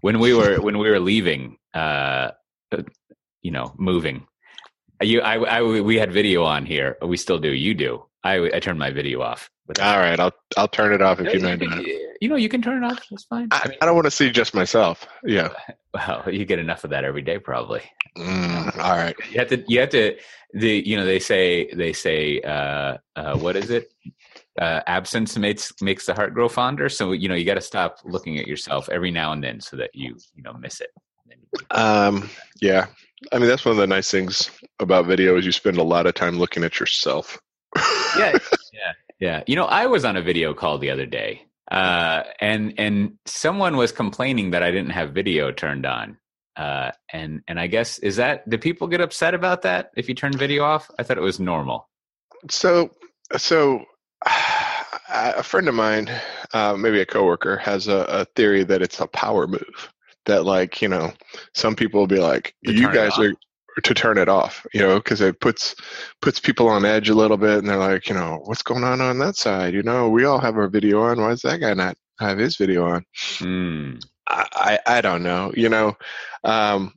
when we were when we were leaving, uh, you know, moving. You, I, I, we had video on here. We still do. You do. I, I turned my video off. All right, I'll I'll turn it off if you mind. You know, you can turn it off. That's fine. I, I don't want to see just myself. Yeah. Well, you get enough of that every day, probably. Mm, all right. You have to. You have to. The you know they say they say uh, uh, what is it? Uh, absence makes makes the heart grow fonder. So you know you got to stop looking at yourself every now and then so that you you know miss it. Um. Yeah. I mean that's one of the nice things about video is you spend a lot of time looking at yourself. yeah. Yeah. Yeah. You know, I was on a video call the other day, uh, and and someone was complaining that I didn't have video turned on. Uh, and and I guess is that do people get upset about that if you turn video off? I thought it was normal. So so a friend of mine, uh, maybe a coworker, has a, a, theory that it's a power move. That like you know, some people will be like, "You guys are to turn it off," you know, because it puts puts people on edge a little bit, and they're like, you know, what's going on on that side? You know, we all have our video on. Why does that guy not have his video on? Mm. I, I, I don't know. You know, um,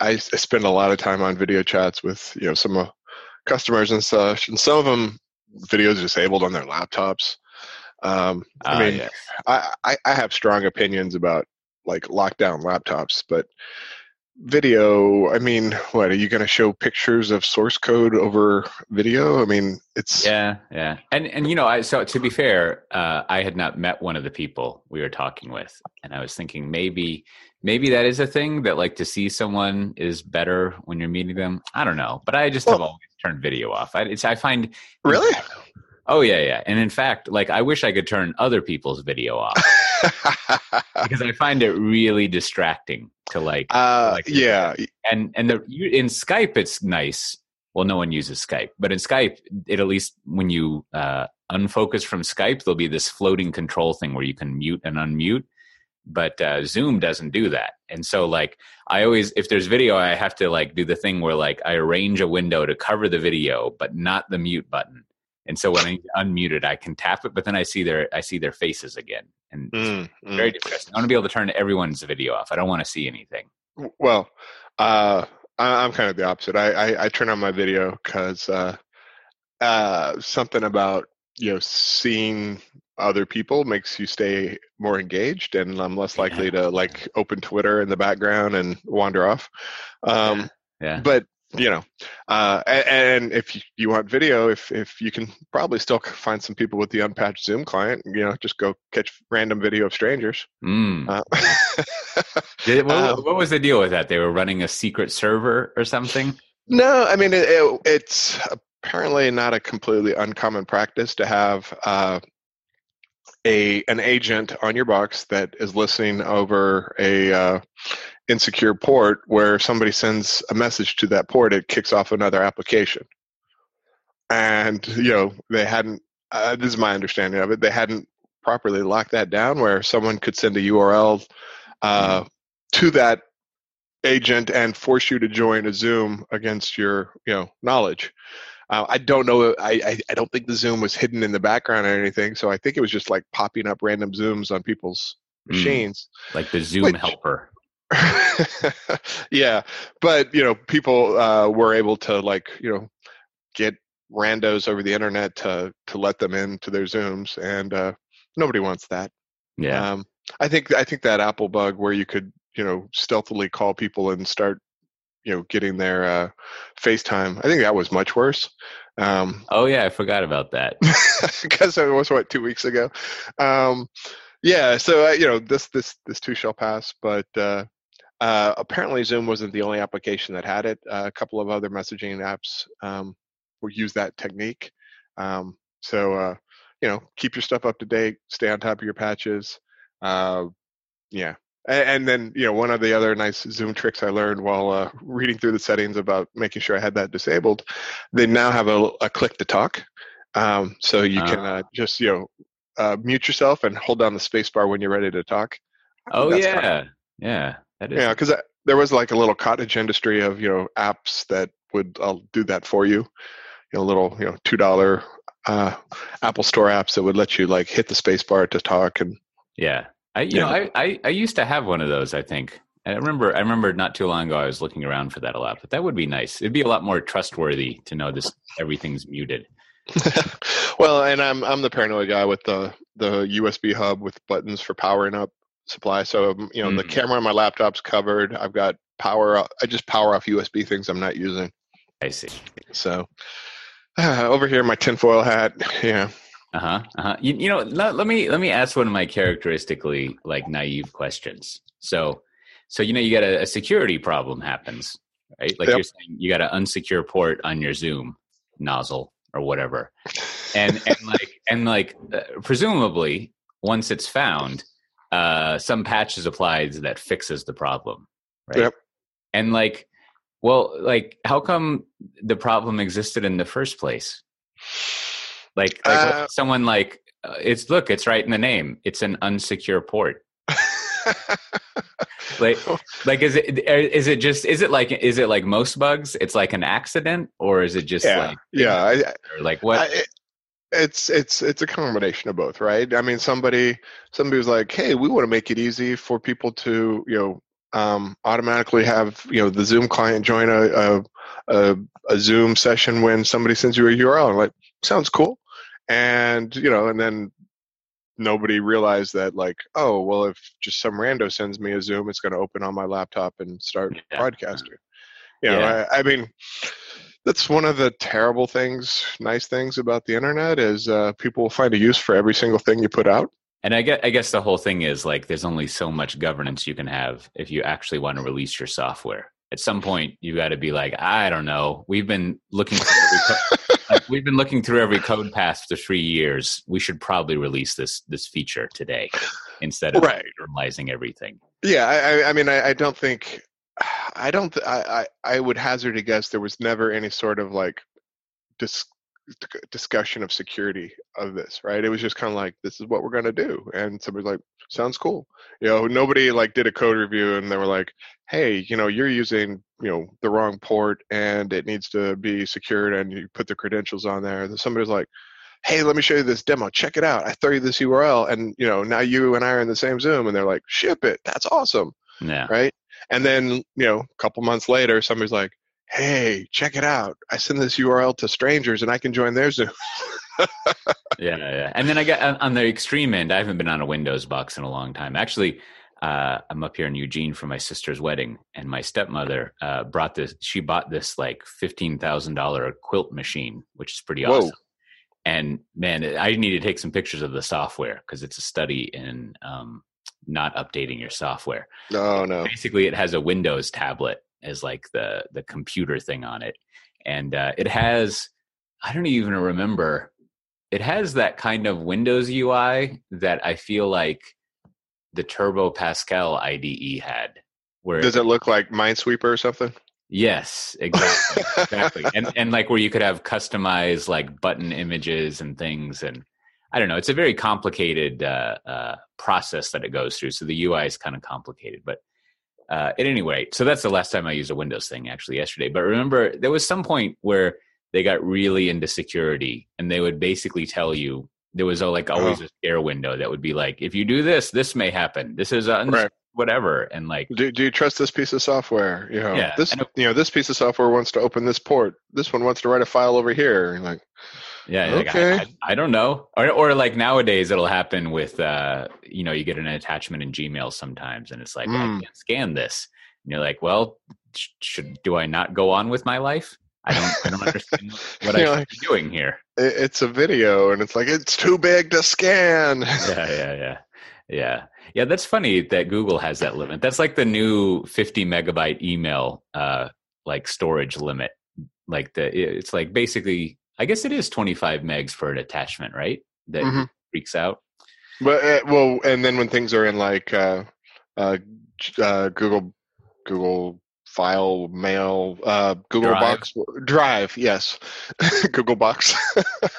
I, I spend a lot of time on video chats with you know some uh, customers and such, and some of them videos disabled on their laptops. Um, I uh, mean, yes. I, I, I have strong opinions about like lockdown laptops, but video i mean what are you going to show pictures of source code over video? I mean it's yeah yeah. And and you know i so to be fair uh, i had not met one of the people we were talking with and i was thinking maybe maybe that is a thing that like to see someone is better when you're meeting them. I don't know but i just well, have always turned video off. I, it's i find really oh yeah yeah and in fact like i wish i could turn other people's video off because I find it really distracting to like. Uh, like yeah, and and the in Skype it's nice. Well, no one uses Skype, but in Skype, it at least when you uh, unfocus from Skype, there'll be this floating control thing where you can mute and unmute. But uh, Zoom doesn't do that, and so like I always, if there's video, I have to like do the thing where like I arrange a window to cover the video, but not the mute button and so when I unmute it, I can tap it, but then I see their I see their faces again, and mm, mm. very depressing. I want to be able to turn everyone's video off. I don't want to see anything. Well, uh, I, am kind of the opposite. I, I, I turn on my video because uh, uh, something about you know seeing other people makes you stay more engaged, and I'm less likely yeah. to like open Twitter in the background and wander off. Um, yeah. But you know uh, and, if you want video if if you can probably still find some people with the unpatched zoom client you know just go catch random video of strangers. Mm. uh, Did, what, um, what, was the deal with that? They were running a secret server or something? No i mean it, it, it's apparently not a completely uncommon practice to have uh, a an agent on your box that is listening over a uh, insecure port where somebody sends a message to that port, it kicks off another application. And you know they hadn't. Uh, this is my understanding of it. They hadn't properly locked that down, where someone could send a URL uh, mm-hmm. to that agent and force you to join a Zoom against your you know knowledge. Uh, I don't know. I, I, I don't think the Zoom was hidden in the background or anything. So I think it was just like popping up random Zooms on people's mm. machines, like the Zoom which, helper. yeah, but you know, people uh, were able to like you know get randos over the internet to to let them into their Zooms, and uh, nobody wants that. Yeah, um, I think I think that Apple bug where you could you know stealthily call people and start you know getting their uh, FaceTime. I think that was much worse. Um, oh yeah, I forgot about that because it was what two weeks ago. Um, yeah, so uh, you know this this this too shall pass, but uh, uh, apparently, Zoom wasn't the only application that had it. Uh, a couple of other messaging apps um, will use that technique. Um, so, uh, you know, keep your stuff up to date, stay on top of your patches. Uh, yeah. And, and, then, you know, one of the other nice Zoom tricks I learned while uh, reading through the settings about making sure I had that disabled, they now have a, a click to talk. Um, so you can ah. uh, just, you know, mute yourself and hold down the space bar when you're ready to talk. Oh, yeah. Yeah. That is. Yeah, because there was like a little cottage industry of you know apps that would I'll do that for you. You know, little you know two dollar uh, Apple Store apps that would let you like hit the space bar to talk and yeah I you know I, I I used to have one of those. I think. I remember I remember not too long ago I was looking around for that a lot, but that would be nice. It'd be a lot more trustworthy to know this everything's muted. well, and I'm I'm the paranoid guy with the the USB hub with buttons for powering up supply. So um, you know mm. the camera on my laptop's covered. I've got power. I just power off USB things I'm not using. I see. So uh, over here, my tinfoil hat. Yeah. Uh huh. Uh-huh. You, you know, let, let me let me ask one of my characteristically like naive questions. So, so you know, you got a, a security problem happens, right? Like yep. you're saying, you got an unsecure port on your Zoom nozzle or whatever, and and like and like uh, presumably once it's found, uh, some patches applied that fixes the problem, right? Yep. And like, well, like, how come the problem existed in the first place? Like, like uh, someone like uh, it's look, it's right in the name. It's an unsecure port. like, like is it uh, it just is it like is it like most bugs? It's like an accident, or is it just yeah, like yeah, I, like what? I, it's it's it's a combination of both, right? I mean, somebody somebody was like, "Hey, we want to make it easy for people to you know um, automatically have you know the Zoom client join a, a a, a Zoom session when somebody sends you a URL." I'm like, sounds cool and you know and then nobody realized that like oh well if just some rando sends me a zoom it's going to open on my laptop and start yeah. broadcasting you know yeah. I, I, mean that's one of the terrible things nice things about the internet is uh, people will find a use for every single thing you put out. And I guess, I guess the whole thing is like there's only so much governance you can have if you actually want to release your software. At some point you got to be like i don't know. We've been looking like, we've been looking through every code path for three years. We should probably release this this feature today instead of right. normalizing everything. Yeah i, I mean I, I, don't think i don't I, I would hazard a guess there was never any sort of like dis- discussion of security of this right? It was just kind of like this is what we're going to do and somebody's like sounds cool. You know nobody like did a code review and they were like hey you know you're using you know the wrong port and it needs to be secured and you put the credentials on there. And somebody's like hey let me show you this demo. Check it out. I throw you this url and you know now you and i are in the same zoom. And they're like ship it. That's awesome. Yeah. Right and then you know a couple months later somebody's like hey check it out i send this url to strangers and i can join their zoom yeah, yeah. And then I got on the extreme end. I haven't been on a Windows box in a long time. Actually, uh, I'm up here in Eugene for my sister's wedding, and my stepmother uh, brought this. She bought this like fifteen thousand dollar quilt machine, which is pretty Whoa. awesome. And man, I need to take some pictures of the software because it's a study in um, not updating your software. No, no. Basically, it has a Windows tablet as like the the computer thing on it, and uh, it has. I don't even remember it has that kind of Windows UI that I feel like the Turbo Pascal IDE had. Where does it look like Minesweeper or something? Yes, exactly, exactly, and and like where you could have customized like button images and things, and I don't know. It's a very complicated uh, uh, process that it goes through. So the UI is kind of complicated, but uh, at any rate, so that's the last time I used a Windows thing actually yesterday. But remember, there was some point where they got really into security and they would basically tell you there was a, like always oh. a scare window that would be like if you do this this may happen this is un- right. whatever and like do, do you trust this piece of software you know yeah, this you know this piece of software wants to open this port this one wants to write a file over here like yeah okay like, I, I, I, don't know or, or like nowadays it'll happen with uh you know you get an attachment in gmail sometimes and it's like mm. i can't scan this and you're like well should do i not go on with my life I don't I don't understand what I'm like, doing here. It's a video and it's like it's too big to scan. yeah, yeah, yeah. Yeah. Yeah, that's funny that Google has that limit. That's like the new 50 megabyte email uh like storage limit. Like the it's like basically I guess it is 25 megs for an attachment, right? That mm-hmm. freaks out. But uh, well, and then when things are in like uh, uh, uh, Google Google file mail uh, google drive. box drive yes google box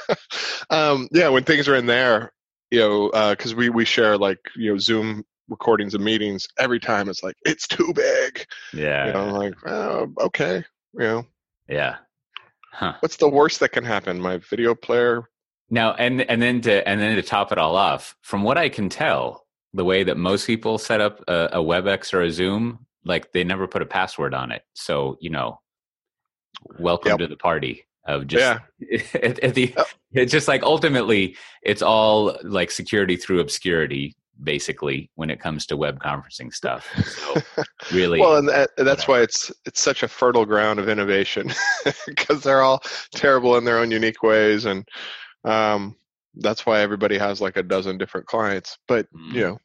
um, yeah when things are in there you know because uh, we we share like you know zoom recordings of meetings every time it's like it's too big yeah you know, like oh, okay you know yeah huh. what's the worst that can happen my video player now and and then to and then to top it all off from what i can tell the way that most people set up a, a WebEx or a Zoom, like they never put a password on it. So you know, welcome Yep. to the party of just Yeah. at, at the Yep. it's just like ultimately it's all like security through obscurity basically when it comes to web conferencing stuff so really well, and that, that's why it's it's such a fertile ground of innovation because they're all terrible in their own unique ways, and um, that's why everybody has like a dozen different clients. But Mm. you know,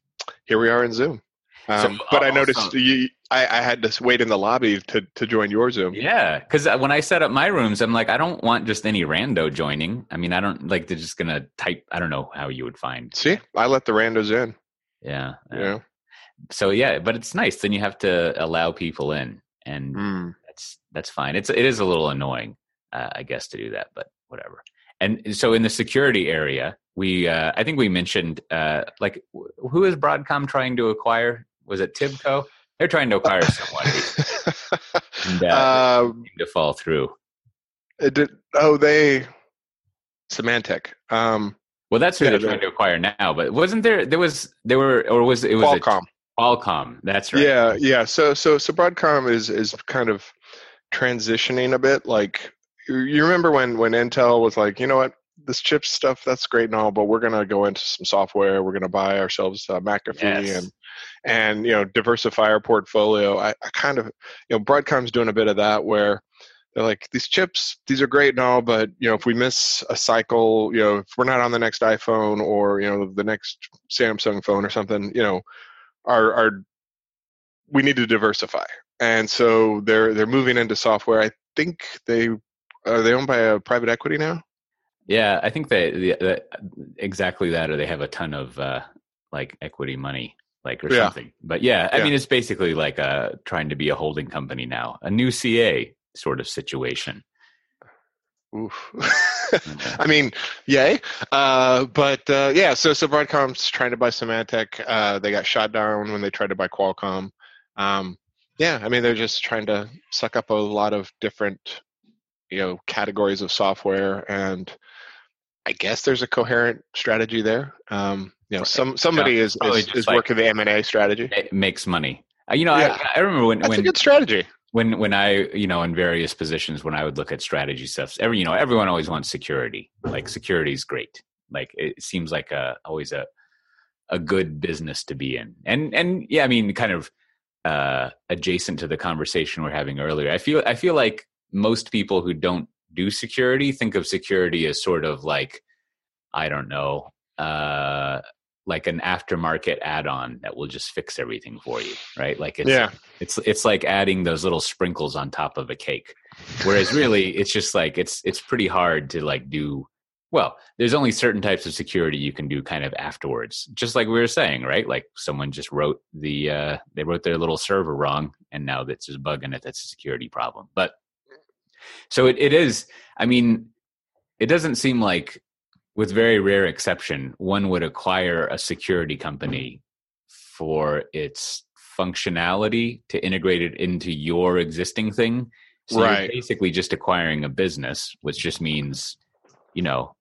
here we are in Zoom. So, Um, but I also- noticed you, I, I had to wait in the lobby to to join your Zoom. yeah because when i set up my rooms i'm like i don't want just any rando joining i mean i don't like they're just gonna type i don't know how you would find See, I let the randos in. Yeah, yeah. So yeah but it's nice then you have to allow people in and Mm. that's that's fine. It's it is a little annoying, uh, I guess, to do that, but whatever. And so in the security area, we uh, I think we mentioned uh, like wh- who is Broadcom trying to acquire? Was it Tibco? They're trying to acquire someone and, uh, um, to fall through. it did, oh, they Symantec. Um, Well, that's who Yeah, they're trying to acquire now. But wasn't there? There was there were or was it was a- Qualcomm. Qualcomm. That's right. Yeah, yeah. So so so Broadcom is is kind of transitioning a bit. Like you- you remember when when Intel was like, you know what, this chip stuff that's great and all, but we're gonna go into some software. We're gonna buy ourselves uh, McAfee Yes. and and you know diversify our portfolio. I, I kind of you know Broadcom's doing a bit of that where they're like these chips these are great and all but you know if we miss a cycle you know if we're not on the next iphone or you know the next samsung phone or something you know our our we need to diversify and so they're they're moving into software i think they are they owned by a private equity now Yeah, I think they, the exactly that, or they have a ton of uh, like equity money, like or Yeah. something. But yeah, I Yeah. mean, it's basically like uh, trying to be a holding company now, a new CA sort of situation. Oof. I mean, yay. Uh, but uh, yeah, so so Broadcom's trying to buy Symantec. Uh, they got shot down when they tried to buy Qualcomm. Um, yeah, I mean they're just trying to suck up a lot of different, you know, categories of software, and I guess there's a coherent strategy there. Um, you know, some somebody is is, is like- working the M and A strategy. It makes money. Uh, you know, Yeah. I, I remember when That's a when good strategy. When when I you know in various positions when I would look at strategy stuff. Every you know everyone always wants security. Like security is great. Like it seems like a always a a good business to be in. And and yeah, I mean, kind of uh, adjacent to the conversation we're having earlier. I feel I feel like most people who don't do security think of security as sort of like I don't know. Uh, like an aftermarket add-on that will just fix everything for you, right? Like it's Yeah, it's it's like adding those little sprinkles on top of a cake. Whereas really it's just like it's it's pretty hard to like do well, there's only certain types of security you can do kind of afterwards. Just like we were saying, right? Like someone just wrote the uh they wrote their little server wrong and now that's just bugging it. That's a security problem. But so it, it is I mean, it doesn't seem like with very rare exception, one would acquire a security company for its functionality to integrate it into your existing thing. So Right. basically just acquiring a business, which just means, you know,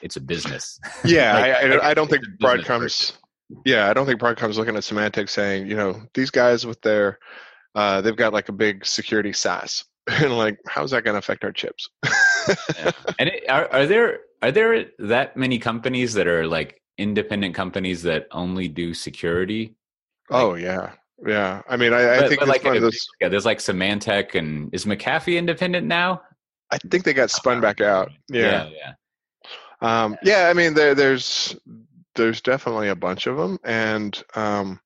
it's a business. yeah. Like- I, like I, I don't think Broadcom's. Yeah, I don't think Broadcom's looking at Symantec saying, you know, these guys with their, uh, they've got like a big security SaaS, and like, how's that going to affect our chips? Yeah. And it, are, are there are there that many companies that are like independent companies that only do security? oh yeah, yeah. I mean, I, I But- think like one of a- those. yeah, there's like Symantec and is McAfee independent now? I think they got spun back out. Yeah, yeah. um, yeah. I mean, there, there's there's definitely a bunch of them, and um,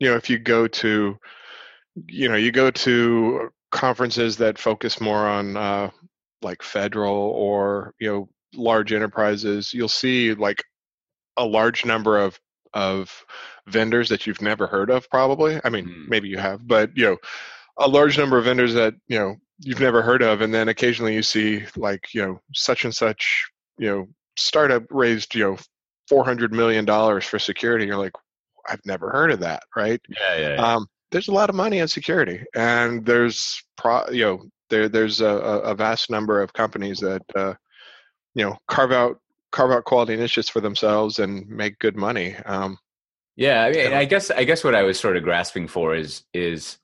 you know, if you go to, you know, you go to conferences that focus more on uh, like federal or you know large enterprises, you'll see like a large number of of vendors that you've never heard of probably i mean Mm. maybe you have but you know a large number of vendors that you know you've never heard of and then occasionally you see like you know such and such you know startup raised you know 400 million dollars for security you're like i've never heard of that right Yeah, yeah. yeah. um, there's a lot of money in security and there's pro you know there there's a, a a vast number of companies that uh, you know carve out carve out quality niches for themselves and make good money um, Yeah, I mean, I guess I guess what I was sort of grasping for is is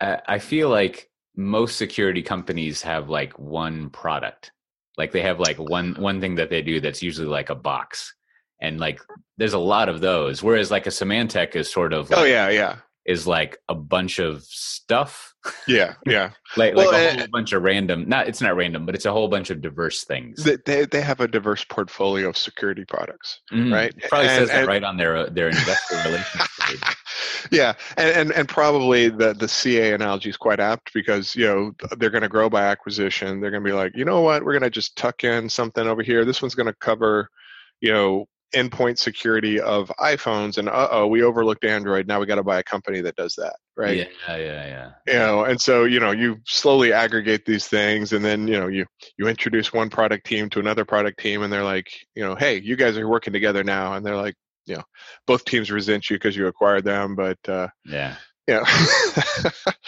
uh, I feel like most security companies have like one product, like they have like one one thing that they do that's usually like a box, and like there's a lot of those. Whereas like a Symantec is sort of oh yeah, yeah, is like a bunch of stuff yeah, yeah. like Well, like a uh, whole bunch of random not it's not random but it's a whole bunch of diverse things They, they have a diverse portfolio of security products, Mm, right? probably And- says that right on their uh, their investor relations page. yeah, and, and and probably the the CA analogy is quite apt because you know they're going to grow by acquisition. They're going to be like, you know what, we're going to just tuck in something over here. This one's going to cover, you know, endpoint security of iPhones, and uh oh, we overlooked Android. Now we got to buy a company that does that, right? yeah yeah yeah you know and so you know you slowly aggregate these things and then you know you you introduce one product team to another product team and they're like you know hey you guys are working together now and they're like you know both teams resent you because you acquired them but uh yeah you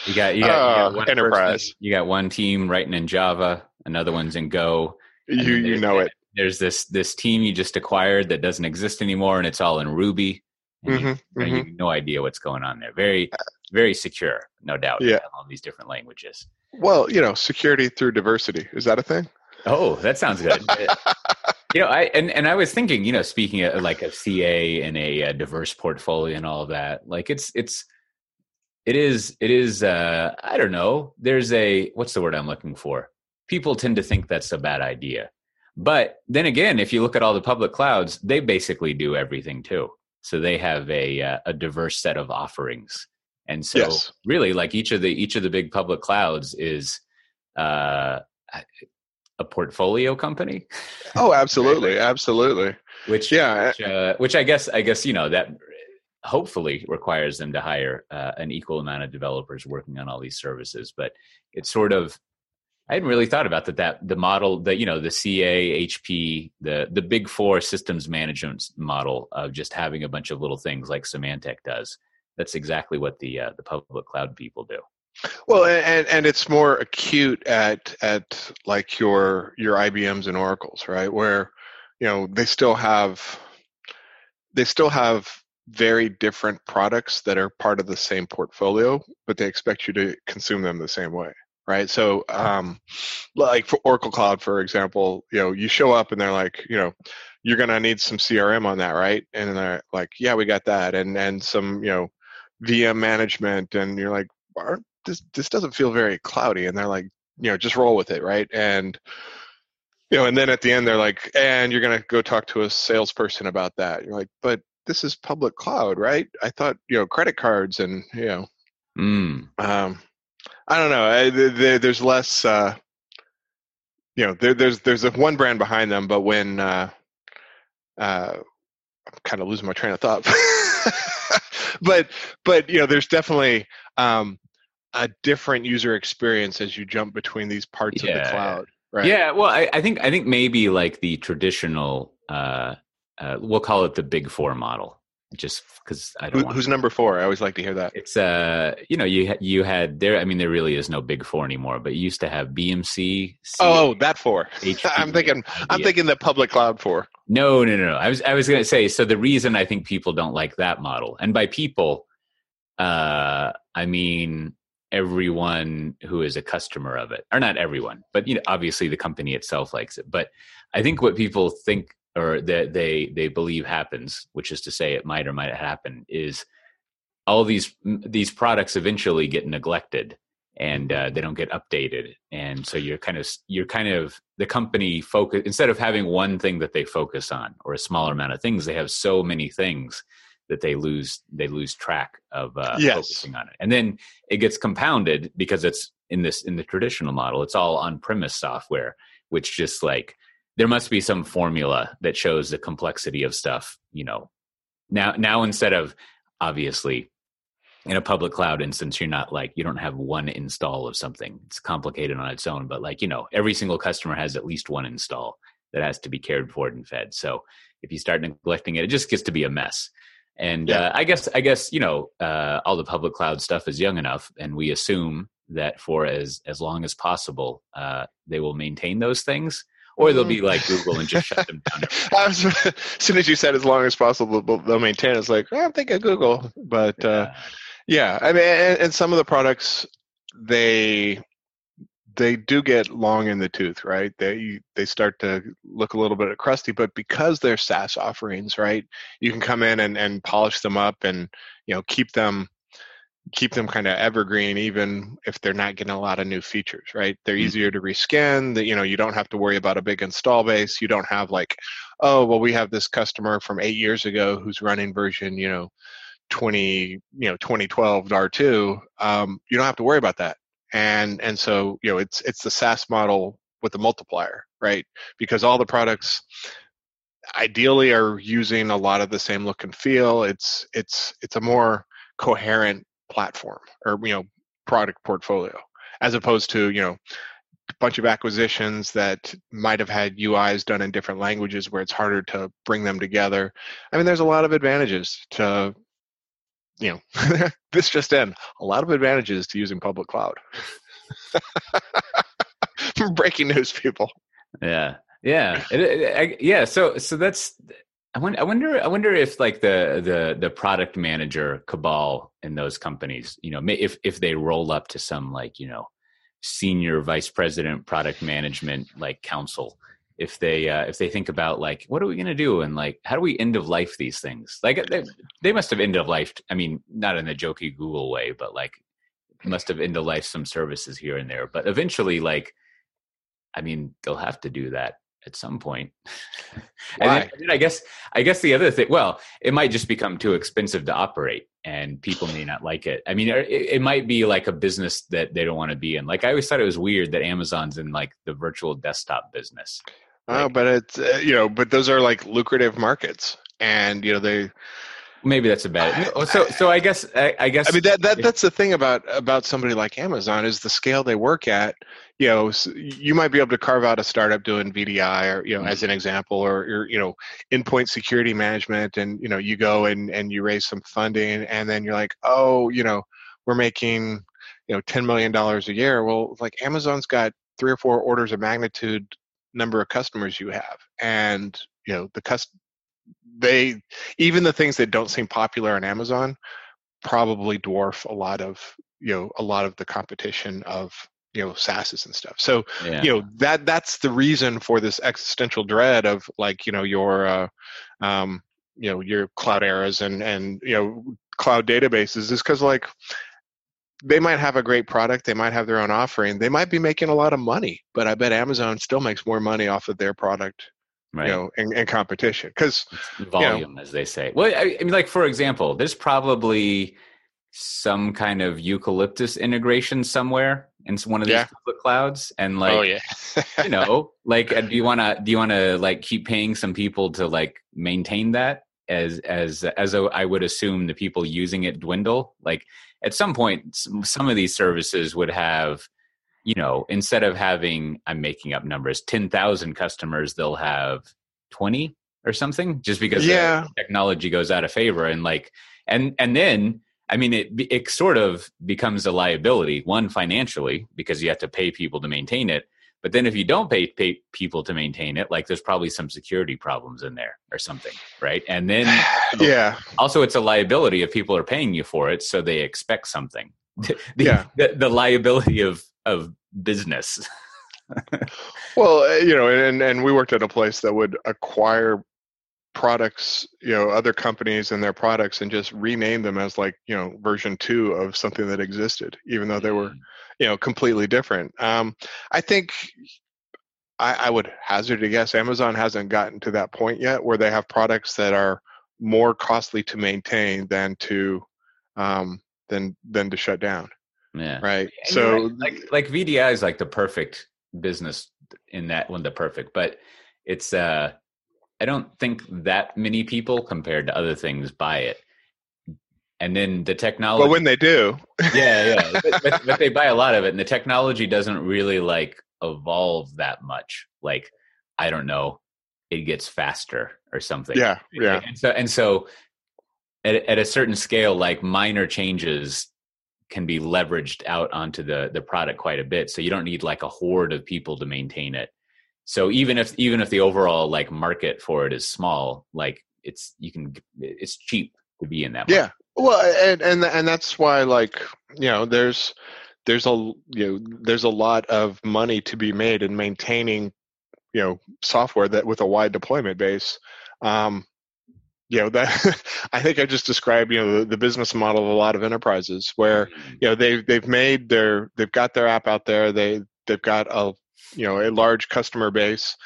you got you got, you Uh, got person- enterprise. you got one team writing in java another one's in go you you know it there's this this team you just acquired that doesn't exist anymore and it's all in ruby and you- Mhm, you, you have no idea what's going on there. Very very secure no doubt Yeah. all these different languages. Well you know security through diversity is that a thing? Oh that sounds good. You know i and, and i was thinking you know speaking of like a ca and a, uh diverse portfolio and all of that like it's it's it is it is uh i don't know there's a what's the word i'm looking for? People tend to think that's a bad idea but then again if you look at all the public clouds they basically do everything too so they have a uh, a diverse set of offerings and so Yes. really like each of the each of the big public clouds is uh a portfolio company oh absolutely absolutely which Yeah. which, uh, which I guess I guess you know that hopefully requires them to hire uh, an equal amount of developers working on all these services. But it's sort of I hadn't really thought about that. That the model that you know the CA, HP, the the big four systems management model of just having a bunch of little things like Symantec does. That's exactly what the uh, the public cloud people do. well and and it's more acute at at like your your IBMs and Oracles right where you know they still have they still have very different products that are part of the same portfolio but they expect you to consume them the same way right? So um like for Oracle Cloud for example you know you show up and they're like you know you're going to need some CRM on that right? And they're like yeah we got that and and some you know VM management and you're like this this doesn't feel very cloudy and they're like you know just roll with it right? And you know and then at the end they're like and you're going to go talk to a salesperson about that you're like but this is public cloud right? I thought you know credit cards and you know Mm. um i don't know I, th- there's less uh you know there, there's there's a one brand behind them but when uh uh i'm kind of losing my train of thought. But but you know there's definitely um a different user experience as you jump between these parts of the cloud right? Yeah, well, I, I think I think maybe like the traditional, uh, uh, we'll call it the Big Four model, just because I don't Who, want. who's number four i always like to hear that It's uh, you know, you you had there. I mean, there really is no Big Four anymore, but you used to have BMC. oh that four HP, i'm thinking i'm thinking the public cloud four No, no, no, no. I was I was going to say. So the reason I think people don't like that model, and by people, uh, I mean everyone who is a customer of it, or not everyone, but you know, obviously the company itself likes it. But I think what people think or that they they believe happens, which is to say it might or might happen, is all these these products eventually get neglected and uh, they don't get updated and so you're kind of you're kind of the company focus instead of having one thing that they focus on or a smaller amount of things they have so many things that they lose they lose track of uh, Yes. focusing on it and then it gets compounded because it's in this in the traditional model it's all on premise software which just like there must be some formula that shows the complexity of stuff you know. Now now instead of obviously in a public cloud instance you're not like you don't have one install of something. It's complicated on its own but like you know every single customer has at least one install that has to be cared for and fed. So if you start neglecting it it just gets to be a mess. And Yeah. uh, i guess i guess you know uh, all the public cloud stuff is young enough and we assume that for as as long as possible uh, they will maintain those things or they'll be like Google and just shut them down. as soon as you said as long as possible, they'll maintain. It's like oh, I'm thinking Google, but yeah. Uh, yeah, I mean, and, and some of the products they they do get long in the tooth, right? They they start to look a little bit crusty, but because they're SaaS offerings, right? You can come in and, and polish them up and you know keep them keep them kind of evergreen even if they're not getting a lot of new features, right? They're mm-hmm. easier to reskin. That you know you don't have to worry about a big install base. You don't have like, oh well, we have this customer from eight years ago who's running version you know 20 you know 2012 R2. Um, you don't have to worry about that and and so you know it's it's the SaaS model with the multiplier, right? Because all the products ideally are using a lot of the same look and feel. It's it's it's a more coherent platform or you know product portfolio as opposed to you know a bunch of acquisitions that might have had UIs done in different languages where it's harder to bring them together. I mean, there's a lot of advantages to you know, this just in, a lot of advantages to using public cloud. Breaking news, people. Yeah, yeah, it, it, I, yeah. So, so that's. I wonder, I wonder. I wonder if like the the the product manager cabal in those companies, you know, if if they roll up to some like you know senior vice president product management like council if they uh, if they think about like what are we going to do and like how do we end of life these things like they, they must have end of life i mean not in the jokey google way but like must have end of life some services here and there but eventually like i mean they'll have to do that at some point. point and then, i guess i guess the other thing well it might just become too expensive to operate and people may not like it i mean it, it might be like a business that they don't want to be in like i always thought it was weird that amazon's in like the virtual desktop business Oh, but it's uh, you know, but those are like lucrative markets, and you know they. Maybe that's a bad. So, so I guess, I, I guess. I mean, that, that that's the thing about about somebody like Amazon is the scale they work at. You know, you might be able to carve out a startup doing VDI, or you know, mm-hmm. as an example, or, or you know, endpoint security management, and you know, you go and and you raise some funding, and then you're like, oh, you know, we're making you know ten million dollars a year. Well, like Amazon's got three or four orders of magnitude number of customers you have and you know the cust they even the things that don't seem popular on amazon probably dwarf a lot of you know a lot of the competition of you know SaaSes and stuff. So yeah. you know that that's the reason for this existential dread of like you know your uh, um, you know your Clouderas and and you know cloud databases is because like they might have a great product they might have their own offering they might be making a lot of money but i bet amazon still makes more money off of their product right. you know in, in competition because volume you know, as they say well I, I, mean like for example there's probably some kind of eucalyptus integration somewhere in one of these yeah. public clouds and like oh, yeah. you know like uh, do you want to do you want to like keep paying some people to like maintain that as as as I would assume the people using it dwindle like at some point some of these services would have you know instead of having i'm making up numbers 10,000 customers they'll have 20 or something just because yeah. technology goes out of favor and like and and then i mean it it sort of becomes a liability one financially because you have to pay people to maintain it but then if you don't pay, pay people to maintain it, like there's probably some security problems in there or something, right? And then yeah, also it's a liability if people are paying you for it, so they expect something. the, yeah, the, the liability of of business. well, uh, you know, and and we worked at a place that would acquire products, you know, other companies and their products and just rename them as like, you know, version 2 of something that existed even though they were mm. you know completely different. Um, i think I, I, would hazard to guess amazon hasn't gotten to that point yet where they have products that are more costly to maintain than to um, than than to shut down yeah. Right. And so like like vdi is like the perfect business in that one the perfect but it's uh i don't think that many people compared to other things buy it. And then the technology but when they do. Yeah yeah. But, but, but, they buy a lot of it and the technology doesn't really like evolve that much. Like i don't know it gets faster or something. Yeah yeah. And so and so at, at a certain scale like minor changes can be leveraged out onto the the product quite a bit. So you don't need like a horde of people to maintain it. So even if even if the overall like market for it is small like it's you can it's cheap to be in that market. yeah well and and and that's why like you know there's there's a you know there's a lot of money to be made in maintaining you know software that with a wide deployment base. Um you know that i think i just described you know the, the, business model of a lot of enterprises where mm-hmm. you know they've they've made their they've got their app out there. They they've got a you know a large customer base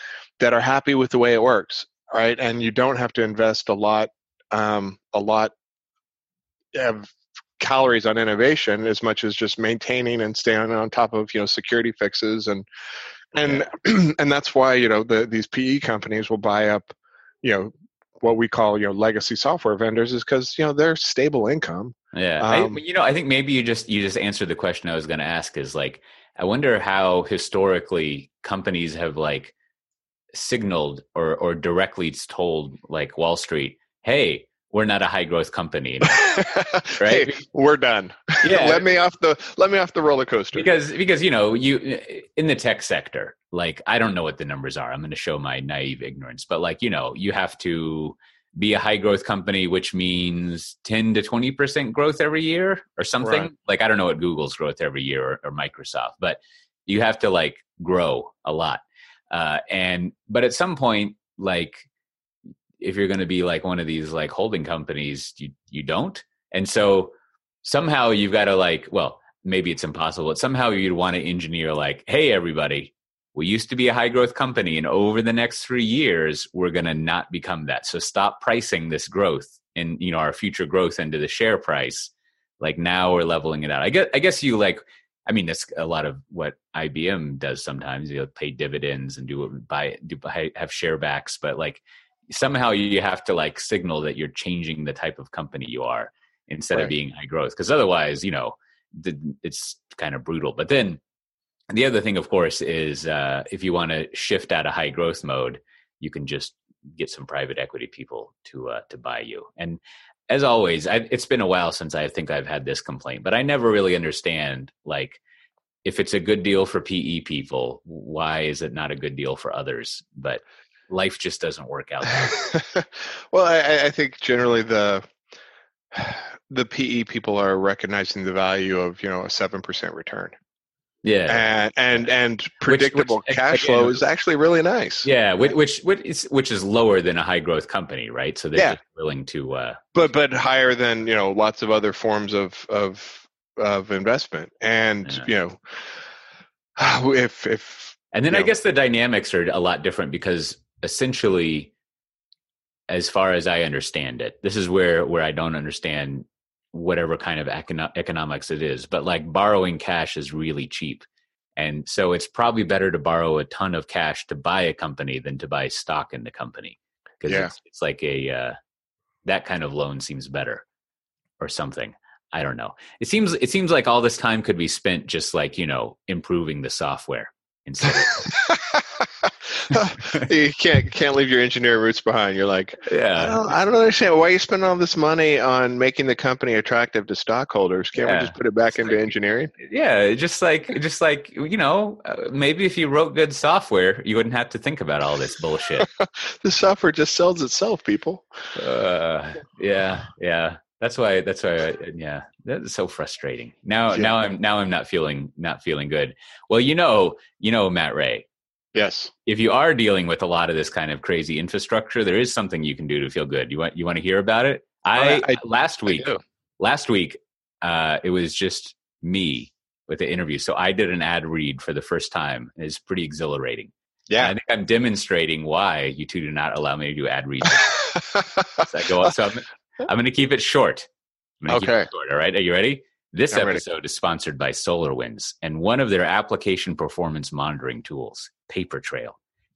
that are happy with the way it works right? And you don't have to invest a lot um, a lot of calories on innovation as much as just maintaining and staying on top of you know security fixes and and and that's why you know the, these PE companies will buy up you know what we call you know legacy software vendors is because you know they're stable income. Yeah, um, I, you know, I think maybe you just you just answered the question I was going to ask. Is like, I wonder how historically companies have like signaled or or directly told like Wall Street, hey, we're not a high growth company right? Hey, we're done. Yeah. Let me off the let me off the roller coaster. Because because you know you in the tech sector like i don't know what the numbers are. I'm going to show my naive ignorance but like you know you have to be a high growth company which means 10 to 20% growth every year or something. Right. like i don't know what google's growth every year or, or microsoft but you have to like grow a lot. Uh, and but at some point like if you're going to be like one of these like holding companies you you don't. And so somehow you've got to like well maybe it's impossible but somehow you'd want to engineer like hey everybody we used to be a high growth company and over the next three years we're going to not become that. So stop pricing this growth and you know our future growth into the share price. Like now we're leveling it out. I guess i guess you like i mean that's a lot of what ibm does sometimes. You know, pay dividends and do buy do buy, have share backs but like somehow you have to like signal that you're changing the type of company you are instead right. of being high growth because otherwise you know it's kind of brutal. But then the other thing of course is uh, if you want to shift out of high growth mode you can just get some private equity people to uh, to buy you. And as always I, it's been a while since i think i've had this complaint but i never really understand like if it's a good deal for pe people why is it not a good deal for others? But life just doesn't work out. well, I, I, think generally the the PE people are recognizing the value of you know a seven percent return. Yeah, and and, and predictable which, which, cash again, flow is actually really nice. Yeah, which which which is, which is lower than a high growth company, right? So they're yeah. willing to, uh, but but higher than you know lots of other forms of of of investment, and yeah. you know if if and then I know, guess the dynamics are a lot different because essentially as far as i understand it this is where where i don't understand whatever kind of econo- economics it is but like borrowing cash is really cheap. And so it's probably better to borrow a ton of cash to buy a company than to buy stock in the company because yeah. it's, it's like a uh, that kind of loan seems better or something. I don't know. It seems it seems like all this time could be spent just like you know improving the software instead of you can't can't leave your engineering roots behind. You're like, yeah, I don't, I don't, understand why you spend all this money on making the company attractive to stockholders. Can't yeah. we just put it back it's into like, engineering? Yeah, just like just like you know, uh, maybe if you wrote good software, you wouldn't have to think about all this bullshit. the software just sells itself, people. Uh, yeah, yeah. That's why. That's why. I, yeah, that's so frustrating. Now, yeah. now I'm now I'm not feeling not feeling good. Well, you know, you know, Matt Ray. Yes. If you are dealing with a lot of this kind of crazy infrastructure, there is something you can do to feel good. You want you want to hear about it? I, I, I last week I last week uh, it was just me with the interview. So I did an ad read for the first time. It's pretty exhilarating. Yeah. And I think I'm demonstrating why you two do not allow me to do ad reads. so I go, so I'm, I'm going to keep it short. okay. It short, all right. Are you ready? This I'm episode ready. is sponsored by SolarWinds and one of their application performance monitoring tools, Papertrail.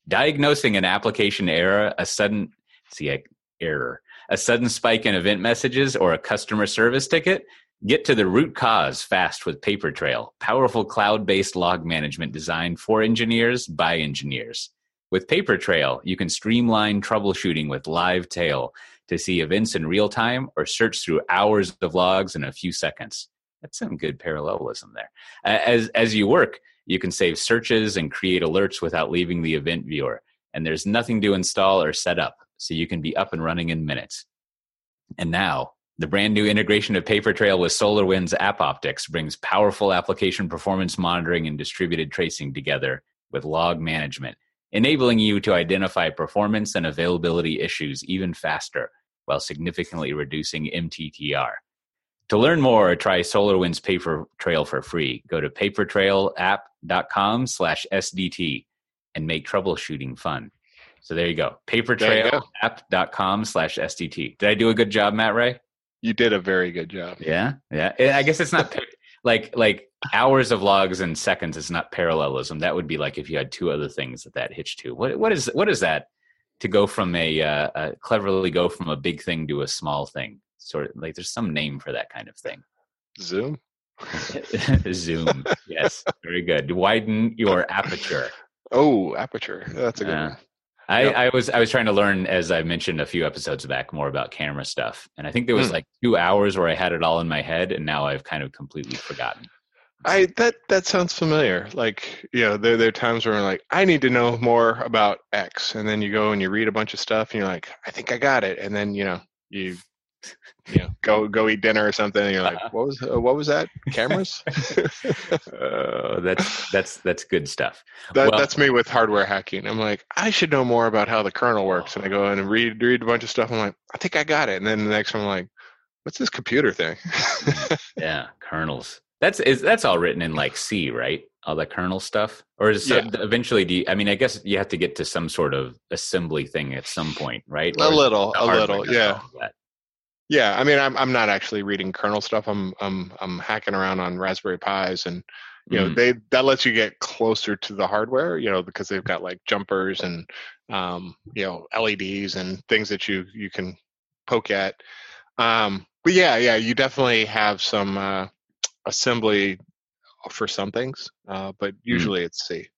Diagnosing an application error, a sudden see error, a sudden spike in event messages, or a customer service ticket. Get to the root cause fast with Papertrail, powerful cloud-based log management designed for engineers by engineers. With Papertrail, you can streamline troubleshooting with live tail to see events in real time or search through hours of logs in a few seconds. That's some good parallelism there. As as you work, You can save searches and create alerts without leaving the event viewer. And there's nothing to install or set up, so you can be up and running in minutes. And now, the brand new integration of Papertrail with SolarWinds AppOptics brings powerful application performance monitoring and distributed tracing together with log management, enabling you to identify performance and availability issues even faster while significantly reducing MTTR. To learn more or try SolarWinds Paper Trail for free, go to papertrailapp.com slash SDT and make troubleshooting fun. So there you go. Papertrailapp.com slash SDT. Did I do a good job, Matt Ray? You did a very good job. Yeah. Yeah. I guess it's not like like hours of logs and seconds is not parallelism. That would be like if you had two other things that that hitched to. What what is what is that to go from a, uh, a cleverly go from a big thing to a small thing? Sort of like there's some name for that kind of thing. Zoom. Zoom. yes. Very good. Widen your aperture. Oh, aperture. That's a good uh, one. I, yep. I, was I was trying to learn, as I mentioned a few episodes back, more about camera stuff, and I think there was mm. like two hours where I had it all in my head, and now I've kind of completely forgotten. I that that sounds familiar. Like you know, there there are times where I'm like, I need to know more about X, and then you go and you read a bunch of stuff, and you're like, I think I got it, and then you know you know, go go eat dinner or something. And you're like, what was uh, what was that? Cameras? uh, that's that's that's good stuff. That, well, that's me with hardware hacking. I'm like, I should know more about how the kernel works, and I go in and read read a bunch of stuff. I'm like, I think I got it, and then the next one, I'm like, what's this computer thing? yeah, kernels. That's is that's all written in like C, right? All the kernel stuff, or is yeah. eventually? Do you, I mean, I guess you have to get to some sort of assembly thing at some point, right? A little, a little, yeah. Yeah, I mean, I'm I'm not actually reading kernel stuff. I'm I'm I'm hacking around on Raspberry Pis, and you know, mm. they that lets you get closer to the hardware. You know, because they've got like jumpers and um, you know LEDs and things that you you can poke at. Um, but yeah, yeah, you definitely have some uh, assembly for some things, uh, but mm. usually mm. it's C.